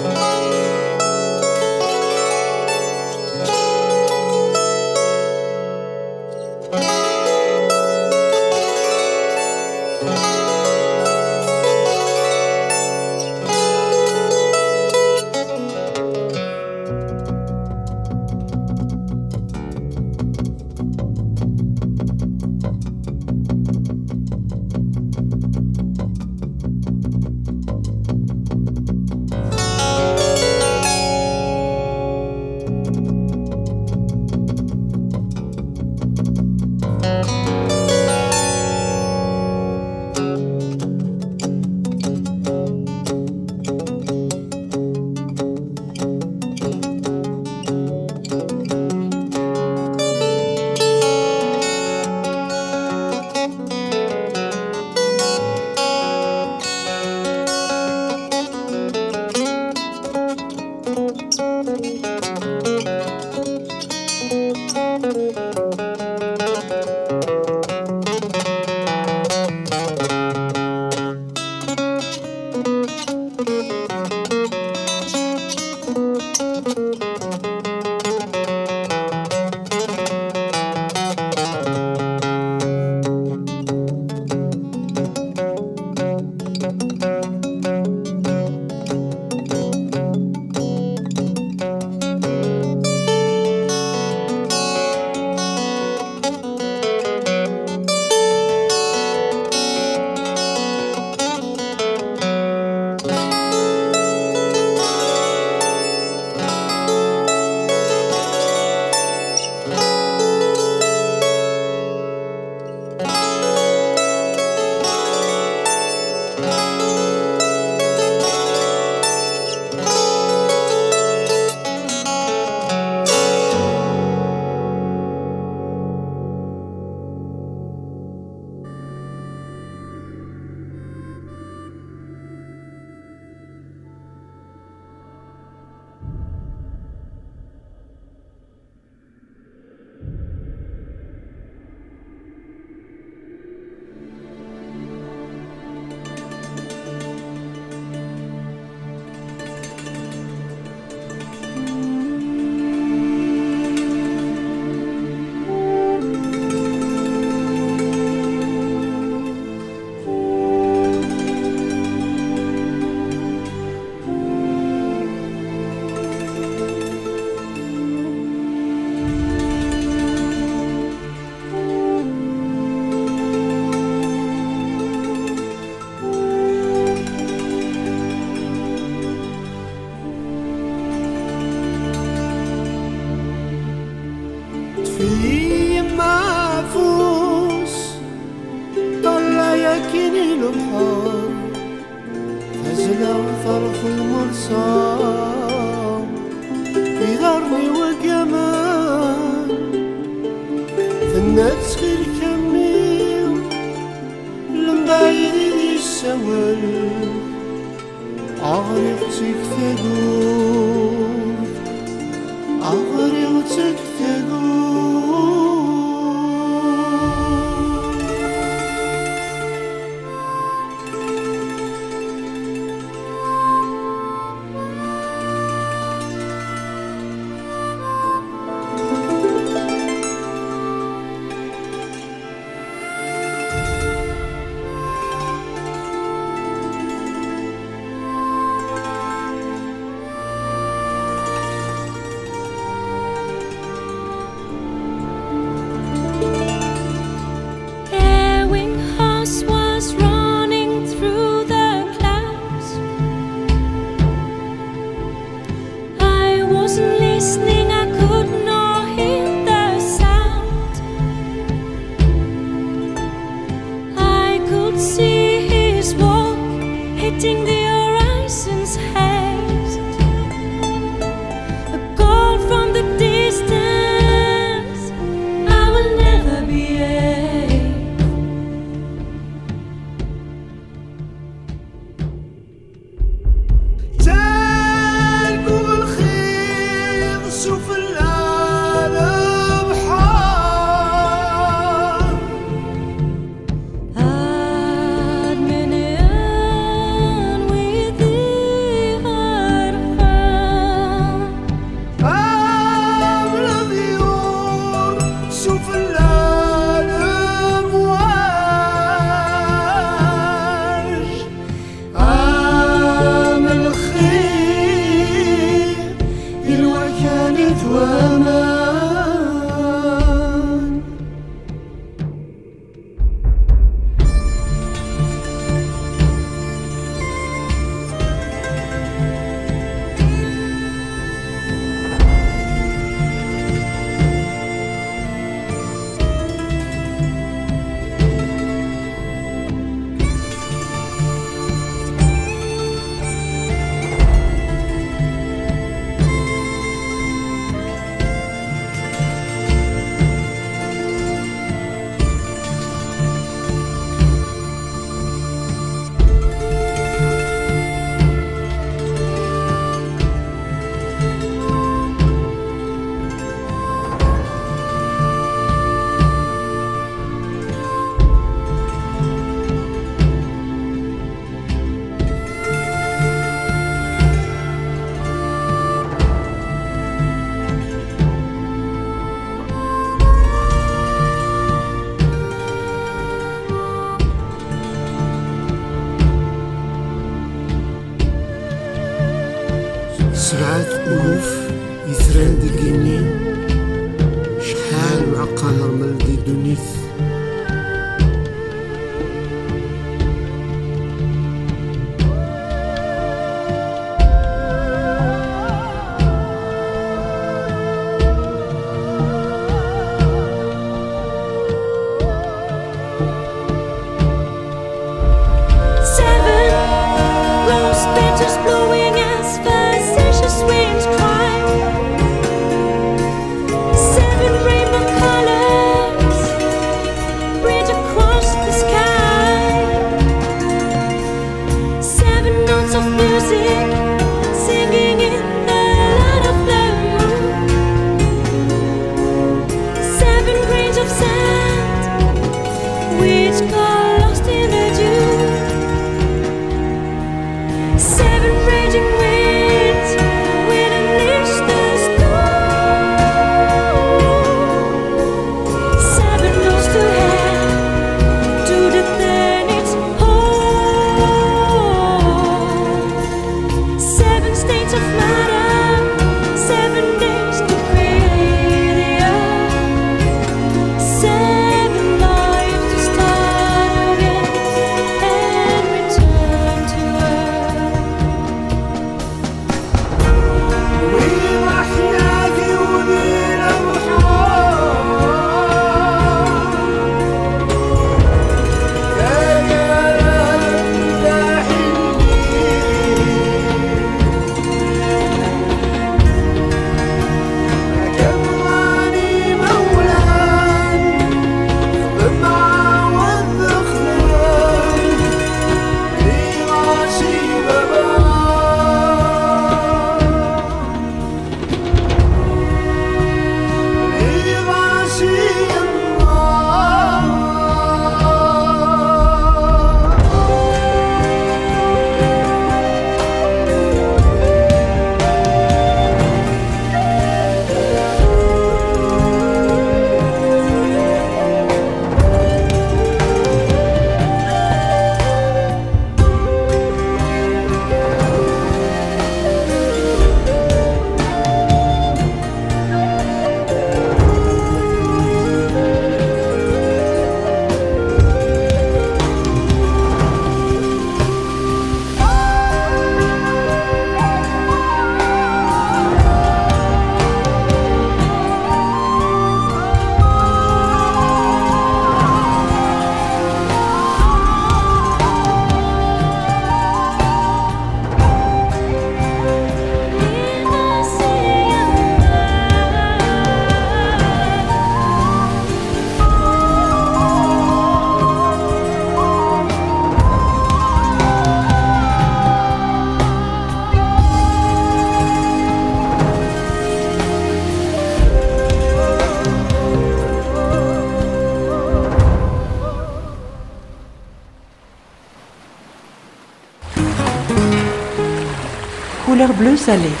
Bleu salé.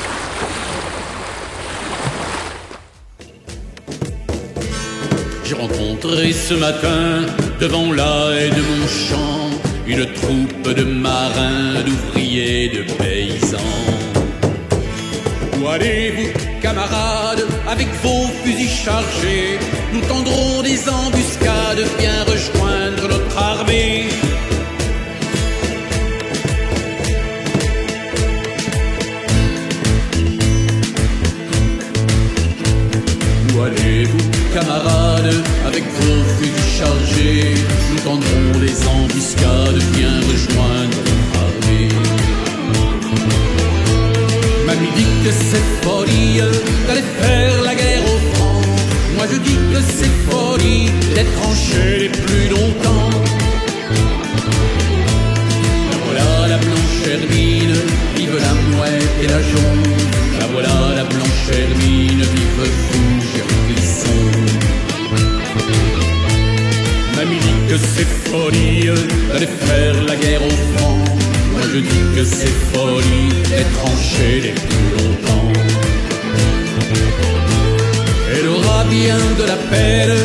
La voilà la blanche hermine, vive Fougère Clisson. Mamie dit que c'est folie d'aller faire la guerre au franc. Moi je dis que c'est folie d'être les plus longtemps. Elle aura bien de la peine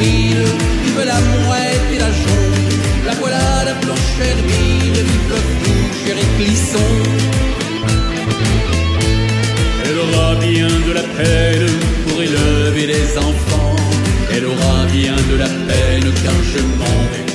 hermine, vive la mouette et la jaune. La voilà la blanche hermine, vive Fougère et Clisson. Elle aura bien de la peine pour élever les enfants. Elle aura bien de la peine car je m'en vais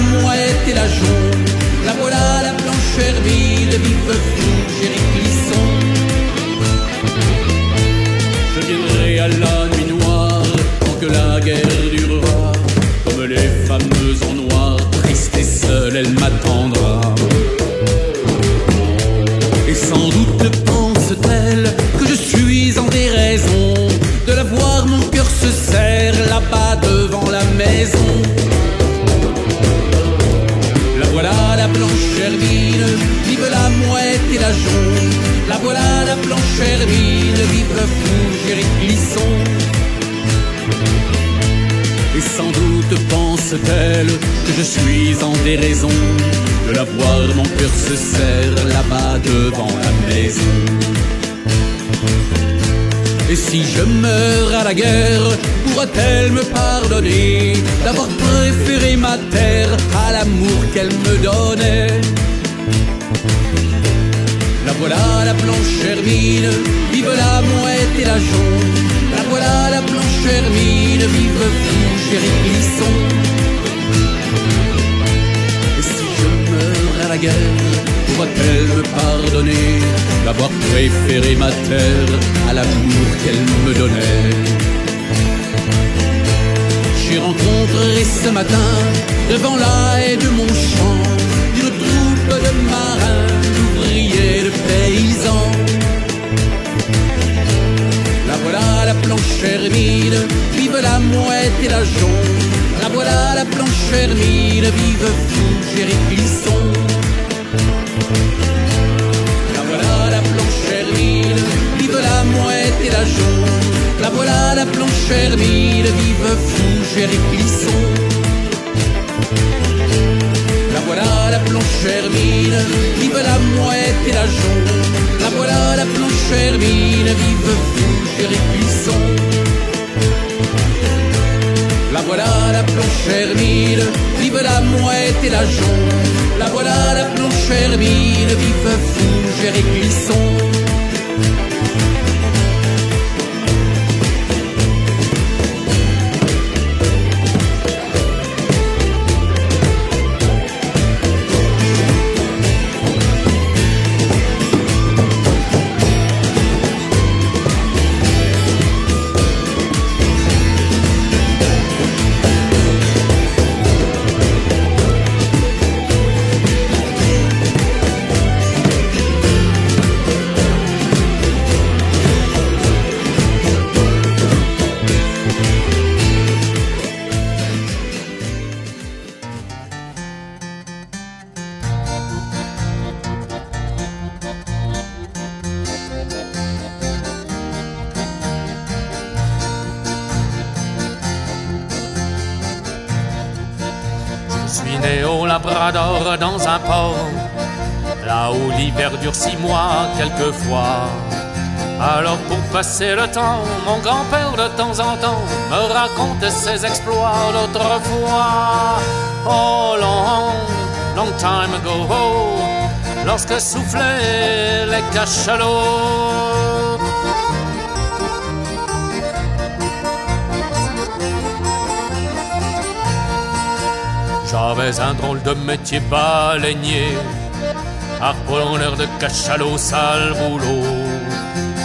la mouette et la jaune. La voilà la blanche hermine, vive Fougère et Clisson. Je viendrai à la nuit noire tant que la guerre durera. Comme les fameuses en noir, triste et seule, elle m'attendra. Et sans doute pense-t-elle que je suis en déraison de la voir, mon cœur se serre là-bas devant la maison. Hermine, vive la mouette et la jaune. La voilà la blanche hermine, vive Fougère et Clisson. Et sans doute pense-t-elle que je suis en déraison de la voir, mon cœur se serre là-bas devant la maison. Et si je meurs à la guerre, pourra-t-elle me pardonner d'avoir préféré ma terre à l'amour qu'elle me donnait? La voilà la blanche hermine, vive la mouette et la jaune. La voilà la blanche hermine, vive Fougère et Clisson. Et si je meurs à la guerre, pourra-t-elle me pardonner d'avoir préféré ma terre à l'amour qu'elle me donnait? J'ai rencontré ce matin, devant la haie de mon champ, une troupe de marins, d'ouvriers, de paysans. La voilà la blanche hermine, vive la mouette et la jaune. La voilà la blanche hermine, vive Fougère et Clisson. La. La voilà la blanche hermine, vive Fougère et Clisson. La voilà la blanche hermine, vive la mouette et la jaune. La voilà la blanche hermine, vive Fougère et Clisson. La voilà la blanche hermine, vive la mouette et la jaune. La voilà la blanche hermine, vive Fougère et Clisson. Dans un port, là où l'hiver dure six mois quelquefois. Alors pour passer le temps, mon grand-père de temps en temps me raconte ses exploits d'autrefois. Oh long, long time ago, lorsque soufflaient les cachalots. J'avais un drôle de métier baleinier, harponneur de cachalot, sale boulot.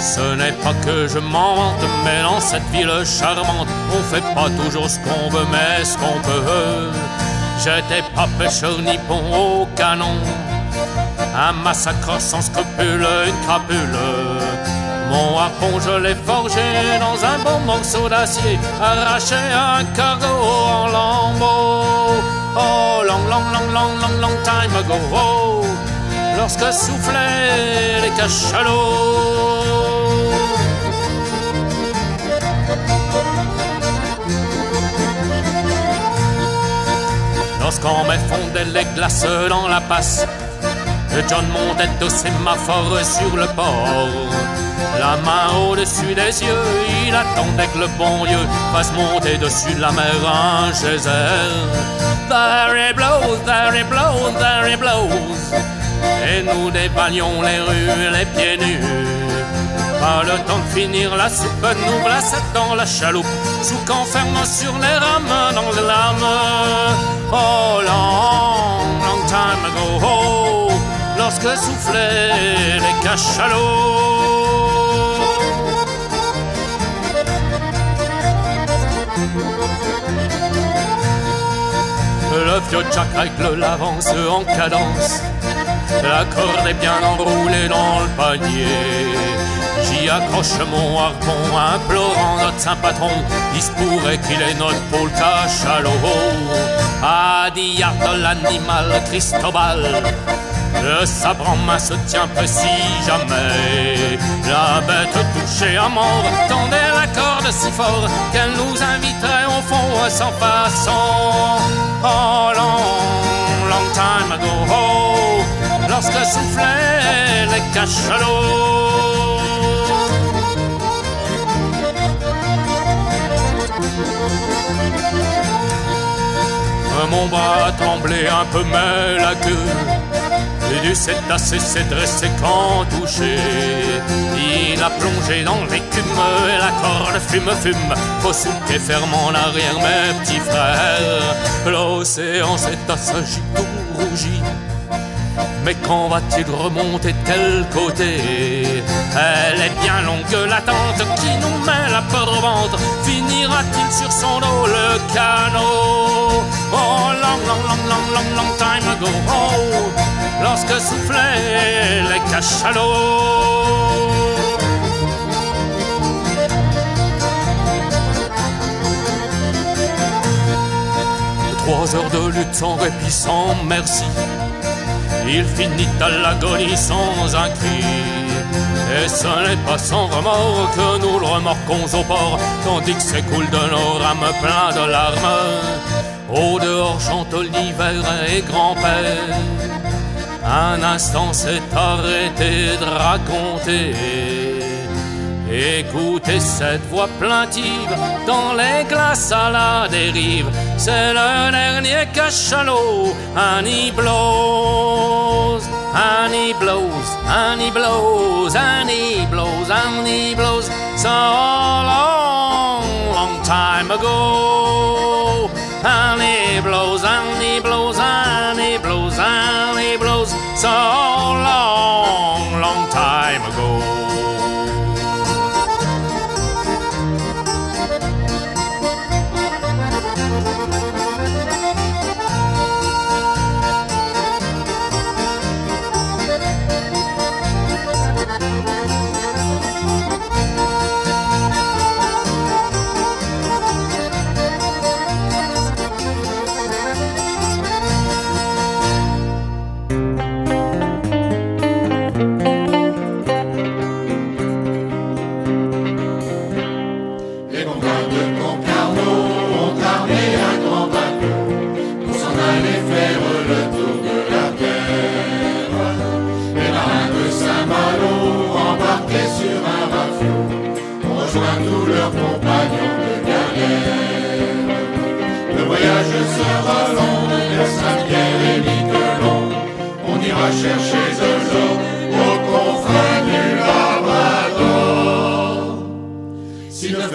Ce n'est pas que je mente, mais dans cette ville charmante, on fait pas toujours ce qu'on veut, mais ce qu'on peut. J'étais pas pêcheur ni bon au canon, un massacre sans scrupule, une crapule. Mon harpon, je l'ai forgé dans un bon morceau d'acier, arraché un cargo en lambeaux. Oh, long, long, long, long, long, long time ago, oh, lorsque soufflaient les cachalots. Lorsqu'on me fondait les glaces dans la passe, John montait au sémaphore sur le port. La main au-dessus des yeux, il attendait que le bon Dieu fasse monter dessus la mer un geyser. There blows, there blows, there blows. Et nous dévalions les rues, les pieds nus. Pas le temps de finir la soupe, nous voilà dans la chaloupe, sous qu'enferme sur les rames dans les lames. Oh, long, long time ago, oh, lorsque soufflaient les cachalots. Le vieux Jack règle l'avance en cadence. La corde est bien enroulée dans le panier. J'y accroche mon harpon, implorant notre saint patron. Il se pourrait qu'il est notre pôle cachalot. À diard de l'animal Cristobal. Le sabre en main se tient précis jamais. La bête touchée à mort tendait la corde si fort qu'elle nous inviterait au fond sans façon. Oh, long, long time ago, oh, lorsque soufflaient les cachalots. Mon bras tremblait un peu, mais la queue du cétacé s'est dressé quand touché. Il a plongé dans l'écume et la corde fume, fume. Faut souquer ferme en arrière, mes petits frères. L'océan s'est assagi tout rougi. Mais quand va-t-il remonter de quel côté? Est bien longue l'attente qui nous met la peur au ventre. Finira-t-il sur son dos le canot? Oh, long, long, long, long, long, long time ago. Oh, lorsque soufflaient les cachalots. Trois heures de lutte sans répit, sans merci. Il finit à l'agonie sans un cri. Et ce n'est pas sans remords que nous le remorquons au port, tandis que s'écoule de nos rames plein de larmes? Au dehors chante l'hiver et grand-père. Un instant s'est arrêté de raconter. Écoutez cette voix plaintive dans les glaces à la dérive. C'est le dernier cachalot, he blows, and he blows, and he blows, and he blows, and he blows. So long, long time ago, and he blows, and he blows, and he blows, and he blows. So long,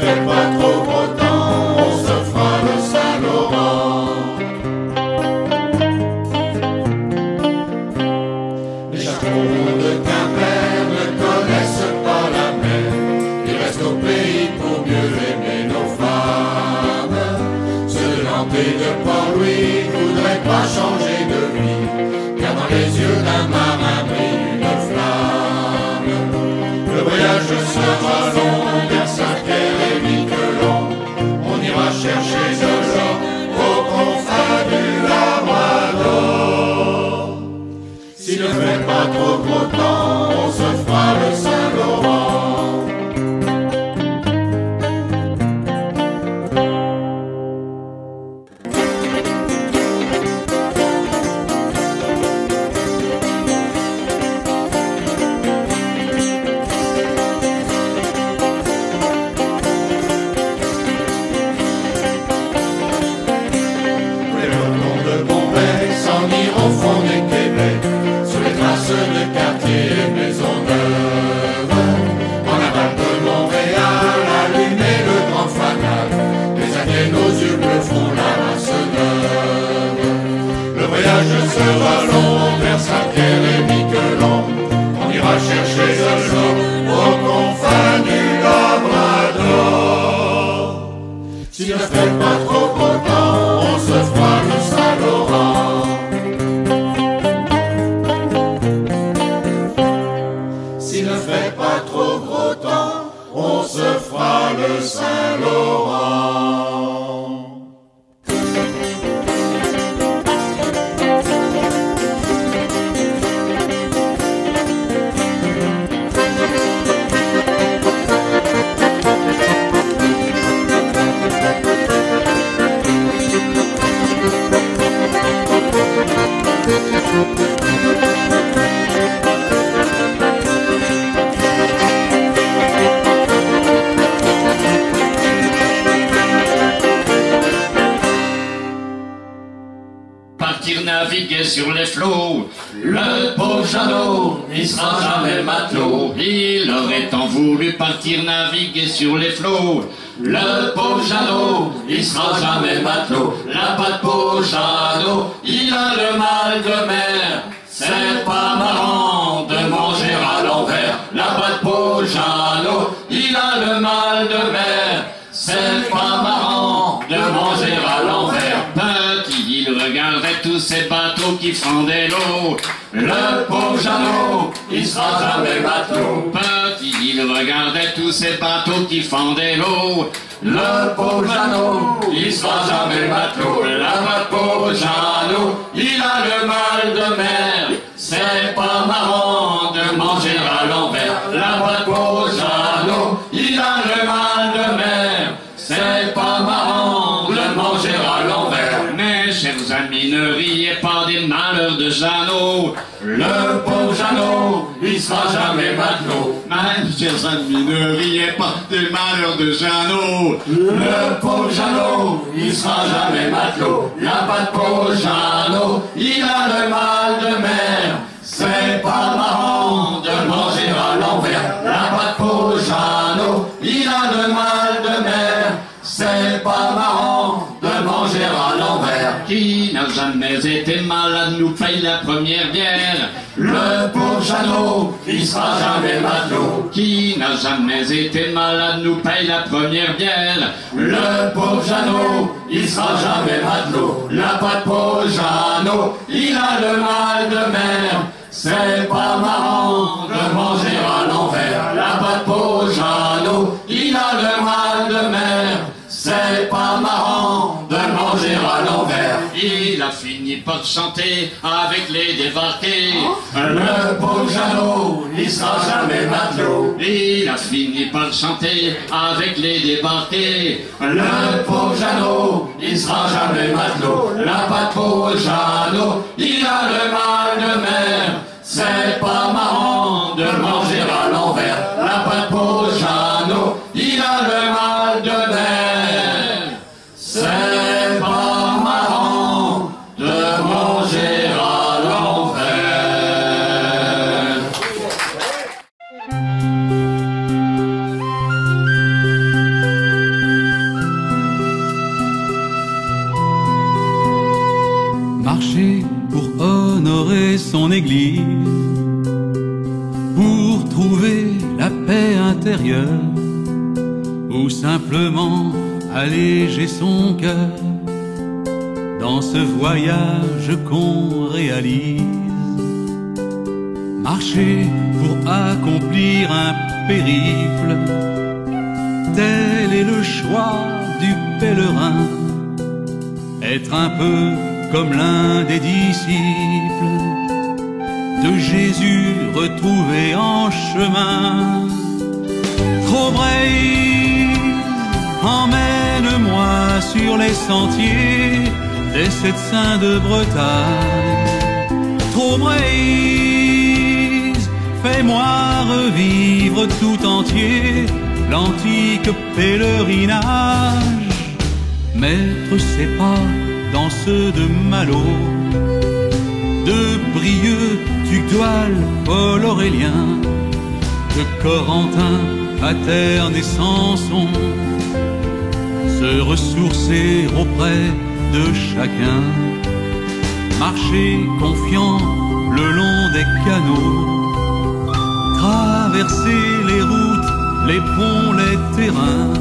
Fait pas trop beau temps, on se fera le Saint-Laurent. Les chaperons de Quimper ne connaissent pas la mer. Ils restent au pays pour mieux aimer nos femmes. Nantes et de Port-Louis voudraient pas changer de vie, car dans les yeux d'un marin brille une flamme. Le voyage sera long trop gros temps, on se fera le Saint-Laurent. On ira chercher fendaient l'eau. Le pauvre Jeannot, il sera jamais matelot. La pauvre Jeannot, chers amis, ne riez pas des malheurs de Jeannot. Le pauvre Jeannot, il sera jamais matelot. La patte pauvre Jeannot, il a le mal de mer. C'est pas marrant de manger à l'envers. La patte pauvre Jeannot, il a le mal de mer. C'est pas marrant Qui n'a jamais été malade nous paye la première bière. Le pauvre Jeannot, il sera jamais matelot. Qui n'a jamais été malade nous paye la première bière. Le pauvre Jeannot, il sera jamais matelot. La patte pauvre Jeannot, il a le mal de mer. C'est pas marrant de manger à l'envers. Il a fini par chanter avec les débarqués. Le pauvre Jeannot, il sera jamais matelot. Il a fini par chanter avec les débarqués. Le pauvre Jeannot, il sera jamais matelot. La patte pauvre Jeannot, il a le mal de mer. C'est pas marrant de ou simplement alléger son cœur dans ce voyage qu'on réalise. Marcher pour accomplir un périple, tel est le choix du pèlerin. Être un peu comme l'un des disciples de Jésus retrouvé en chemin. Trop emmène-moi sur les sentiers des sept saints de Bretagne. Trop fais-moi revivre tout entier l'antique pèlerinage. Maître, c'est pas dans ceux de Malo, de Brieux, Tugdual, Paul Aurélien, de Corentin, Paterne et Samson, se ressourcer auprès de chacun, marcher confiant le long des canaux, traverser les routes, les ponts, les terrains,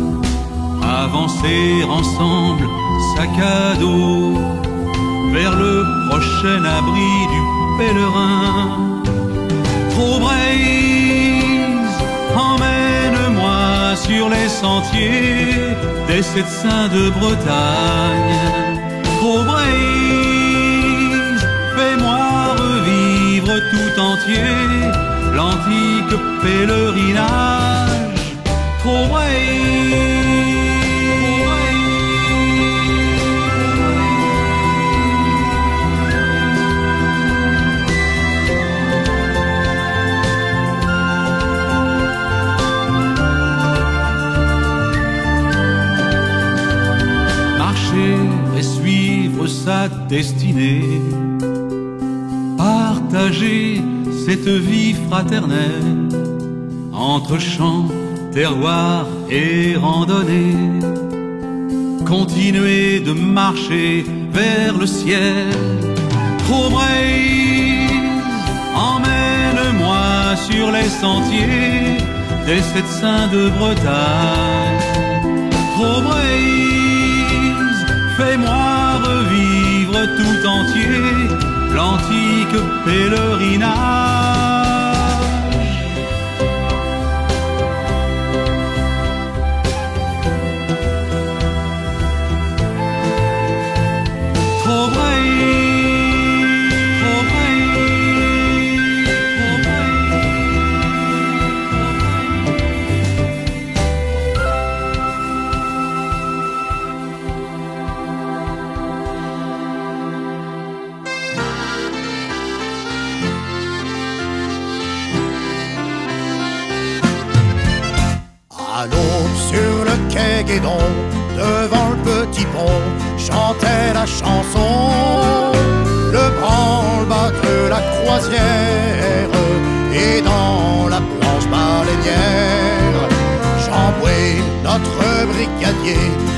avancer ensemble, sac à dos, vers le prochain abri du pèlerin. Trop sur les sentiers des sept saints de Bretagne. Trop fais-moi revivre tout entier l'antique pèlerinage. Trop marcher destinée, partager cette vie fraternelle entre chants, terroirs et randonnées, continuer de marcher vers le ciel. Trop emmène-moi sur les sentiers des sept saints de Bretagne. Trop l'antique pèlerinage.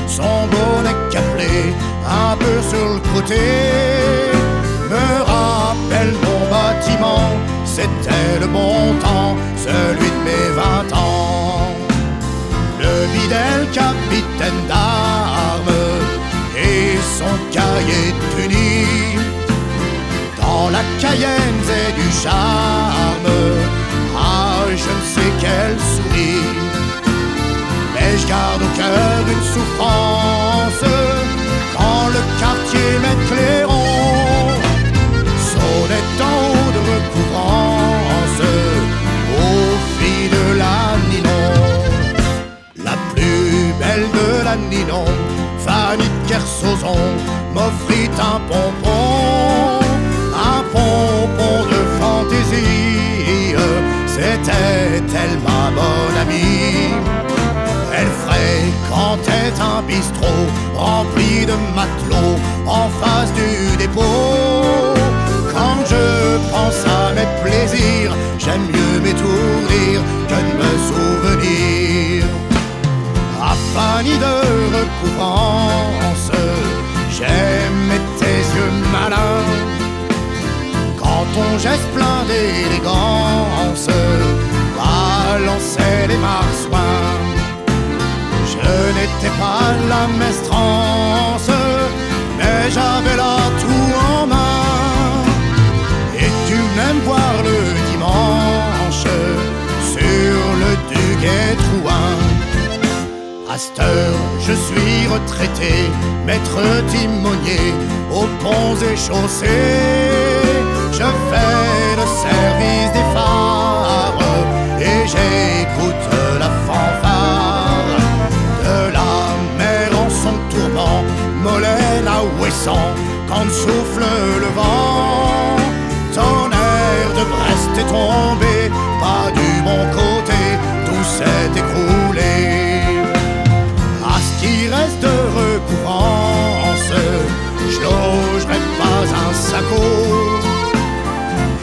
Son bonnet caplé, un peu sur le côté, me rappelle mon bâtiment, c'était le bon temps, celui de mes vingt ans. Le bidel capitaine d'armes et son cahier puni. Dans la Cayenne c'est du charme, garde au cœur une souffrance quand le quartier met clairon sonnait en de recouvrance au fil de la Ninon. La plus belle de la Ninon, Fanny Kersozon, m'offrit un pompon, un pompon de fantaisie. C'était elle en tête un bistrot rempli de matelots en face du dépôt. Quand je pense à mes plaisirs, j'aime mieux m'étourdir que de me souvenir. Affani de recouvrance, j'aime tes yeux malins. Quand ton geste plein d'élégance balançait les marsouins n'étais pas la maestrance, mais j'avais là tout en main. Et tu m'aimes voir le dimanche sur le Duguay Trouin. À cette heure, je suis retraité, maître timonier aux ponts et chaussées. Je fais le service des phares quand souffle le vent. Tonnerre de Brest est tombé, pas du bon côté, tout s'est écroulé. À ce qui reste de recouvrance, je logerai pas un saco.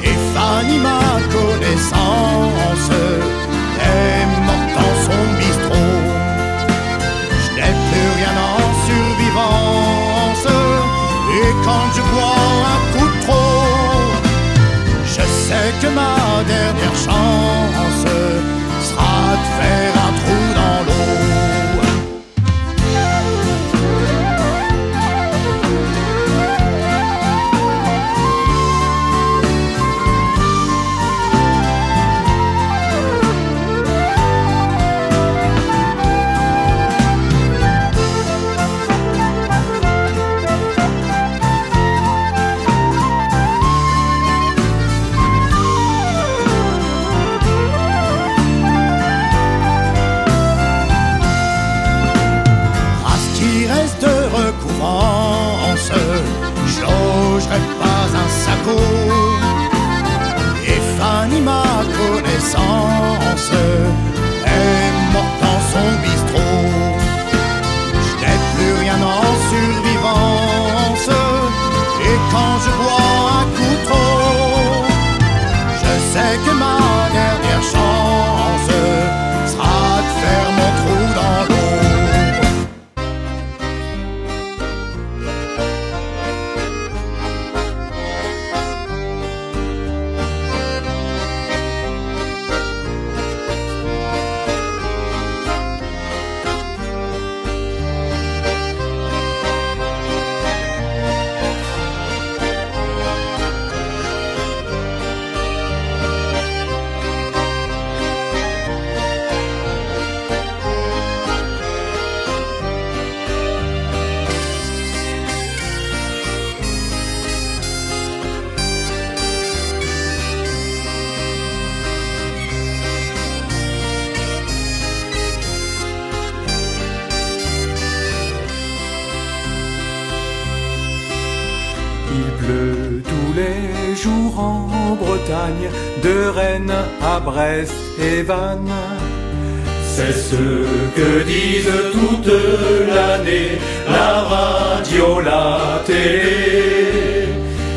Et Fanny, ma connaissance, que ma dernière chance connaissance, est Brest et Vannes. C'est ce que disent toute l'année la radio, la télé.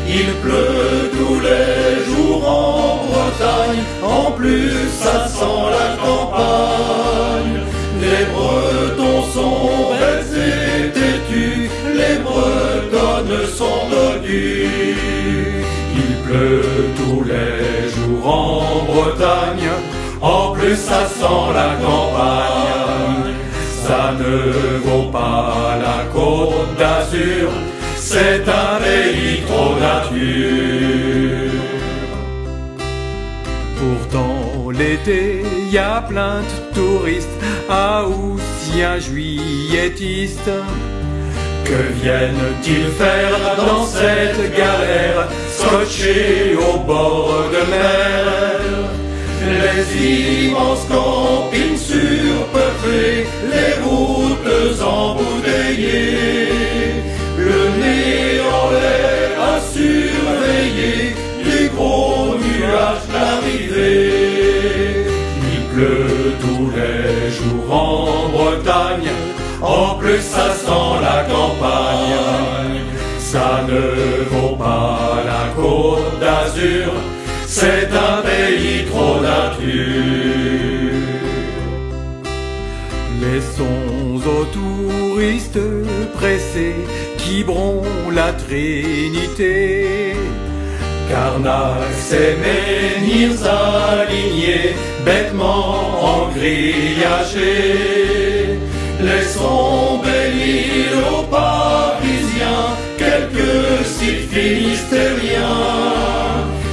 Il pleut tous les jours en Bretagne, en plus ça sent la campagne. Les Bretons sont bêtes et têtus, les Bretonnes sont dodues. Tous les jours en Bretagne, en plus ça sent la campagne. Ça ne vaut pas la côte d'Azur, c'est un pays trop nature. Pourtant l'été, y a plein de touristes, ah un juilletistes. Que viennent-ils faire dans cette galère, scotchés au bord de mer Les immenses campings surpeuplés, les routes embouteillées, le nez en l'air à surveiller du gros nuage l'arrivée. Il pleut tous les jours en Bretagne, en plus ça sent la campagne. Ça ne vaut pas la côte d'Azur, c'est un pays trop nature. Laissons aux touristes pressés qui bront la Trinité. Carnac et menhirs alignés, bêtement engrillagés. Laissons filistérien.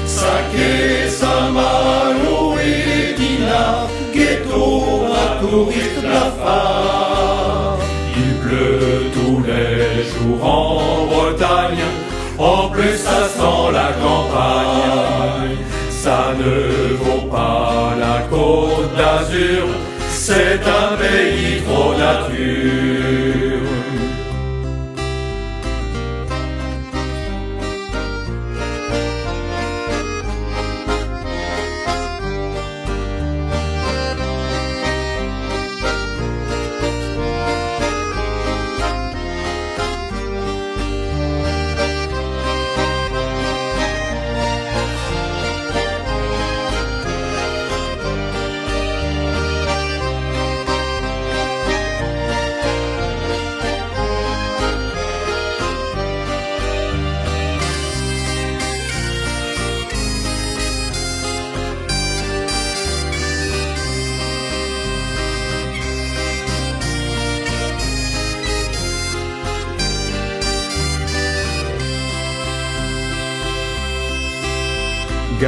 Saké, Samalou et Dina, ghetto à phare. Il pleut tous les jours en Bretagne, en plus ça sent la campagne. Ça ne vaut pas la côte d'Azur, c'est un pays trop nature.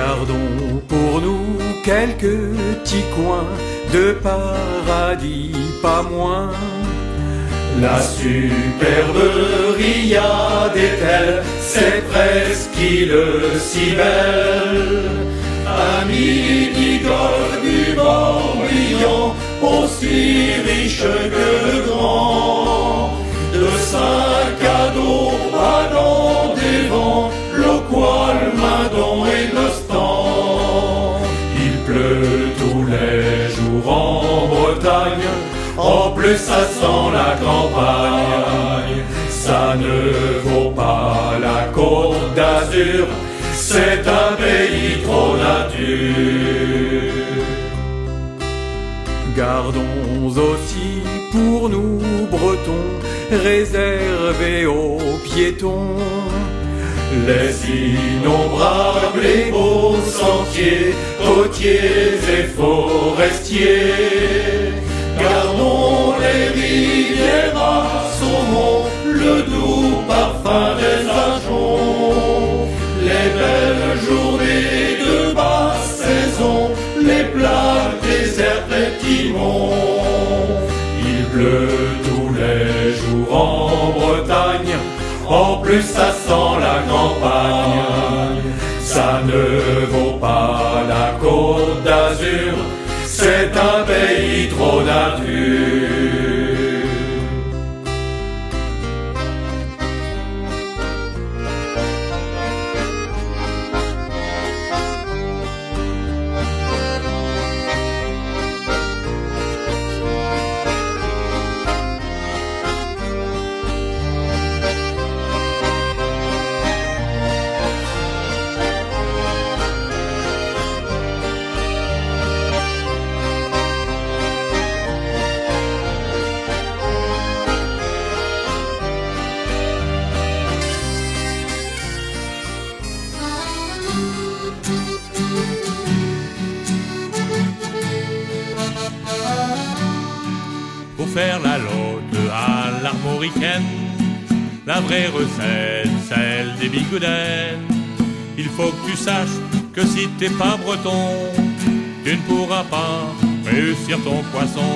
Gardons pour nous quelques petits coins de paradis, pas moins. La superbe riade est telle, c'est presque île si belle. Amis du golfe du Morbihan, aussi riche que grand. De sac à dos plus ça sent la campagne. Ça ne vaut pas la côte d'Azur, c'est un pays trop nature. Gardons aussi pour nous bretons, réservés aux piétons, les innombrables et beaux sentiers, côtiers et forestiers. Le doux parfum des ajoncs, les belles journées de basse saison, les plages désertes et timons. Il pleut tous les jours en Bretagne, en plus ça sent la campagne. Ça ne vaut pas la côte d'Azur, c'est un pays trop nature. Vraie recette, celle des bigoudens. Il faut que tu saches que si t'es pas breton, tu ne pourras pas réussir ton poisson.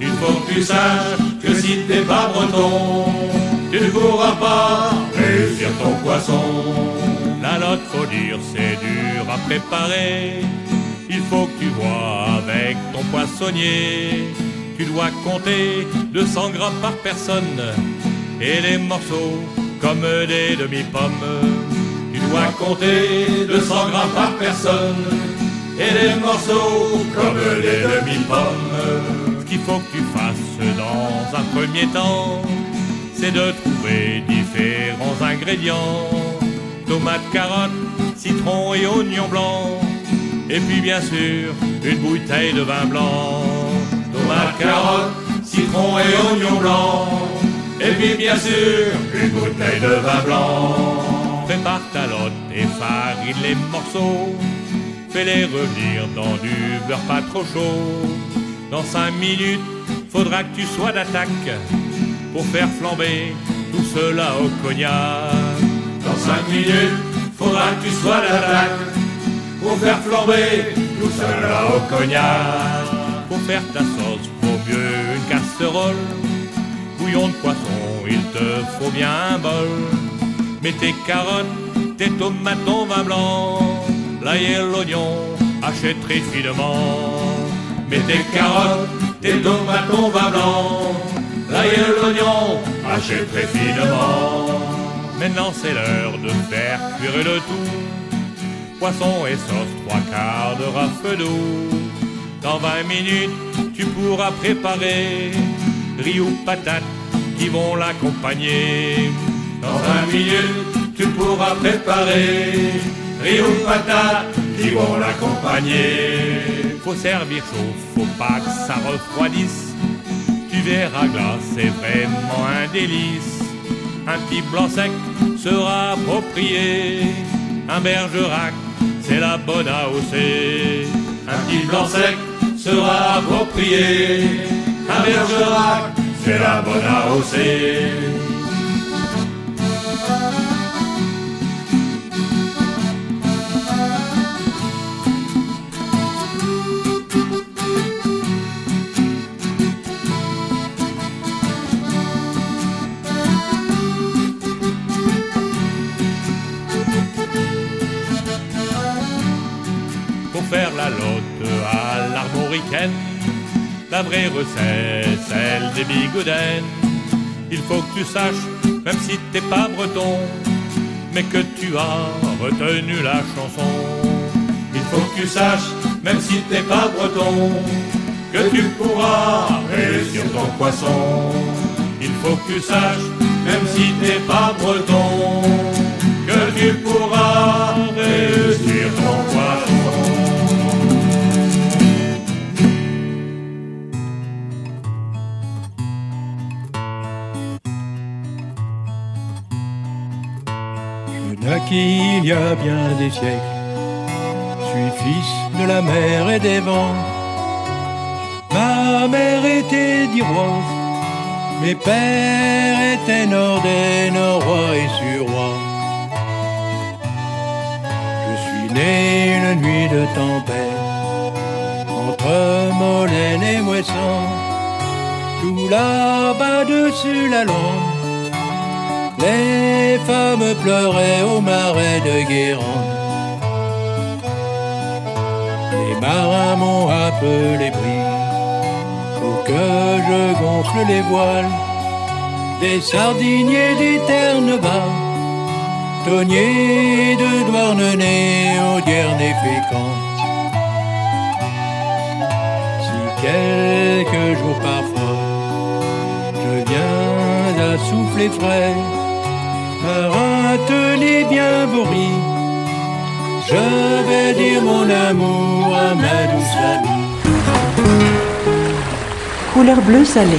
Il faut que tu saches que si t'es pas breton, tu ne pourras pas réussir ton poisson. La lotte, faut dire, c'est dur à préparer. Il faut que tu vois avec ton poissonnier. Tu dois compter 200 grammes par personne et les morceaux comme des demi-pommes. Tu dois compter 200 grammes par personne et les morceaux comme des demi-pommes. Ce qu'il faut que tu fasses dans un premier temps, c'est de trouver différents ingrédients tomates, carottes, citron et oignons blancs. Et puis bien sûr, une bouteille de vin blanc. Tomates, carottes, citron et oignons blancs. Et puis bien sûr, une bouteille de vin blanc. Prépare ta lotte et farine les morceaux. Fais-les revenir dans du beurre pas trop chaud. Dans cinq minutes, faudra que tu sois d'attaque pour faire flamber tout cela au cognac. Dans cinq minutes, faudra que tu sois l'attaque pour faire flamber tout cela au cognac. Pour faire ta sauce, vaut mieux une casserole. Bouillon de poisson, il te faut bien un bol. Mets tes carottes, tes tomates, ton vin blanc, l'ail et l'oignon, achète très finement. Mets tes carottes, tes tomates, ton vin blanc, l'ail et l'oignon, achète très finement. Maintenant c'est l'heure de faire cuire le tout. Poisson et sauce, trois quarts de rafle d'eau. Dans 20 minutes, tu pourras préparer riz ou patates qui vont l'accompagner. Dans 20 minutes, tu pourras préparer riz ou patates qui vont l'accompagner. Faut servir chaud, faut pas que ça refroidisse. Tu verras glace, c'est vraiment un délice. Un petit blanc sec sera approprié. Un bergerac, c'est la bonne AOC. Un petit blanc sec sera approprié. Un bergerac, c'est la bonne AOC. Pour faire la lotte à l'armoricaine, la vraie recette, celle des bigoudens. Il faut que tu saches, même si t'es pas breton, mais que tu as retenu la chanson. Il faut que tu saches, même si t'es pas breton, que tu pourras réussir ton poisson. Il faut que tu saches, même si t'es pas breton, que tu pourras réussir ton poisson. Naquis il y a bien des siècles. Je suis fils de la mer et des vents. Ma mère était d'Iroise. Mes pères étaient nordais, norrois et surois. Je suis né une nuit de tempête entre Molène et Moisson. Tout là-bas dessus la lande. Les femmes pleuraient au marais de Guérande. Les marins m'ont appelé brise pour que je gonfle les voiles. Des sardiniers des Ternes-Bas, tonniers de Douarnenez au Guernet fécond. Si quelques jours parfois je viens à souffler frais, Marin, tenez bien vos. Je vais dire mon amour à ma douce amie. Couleur bleu salé.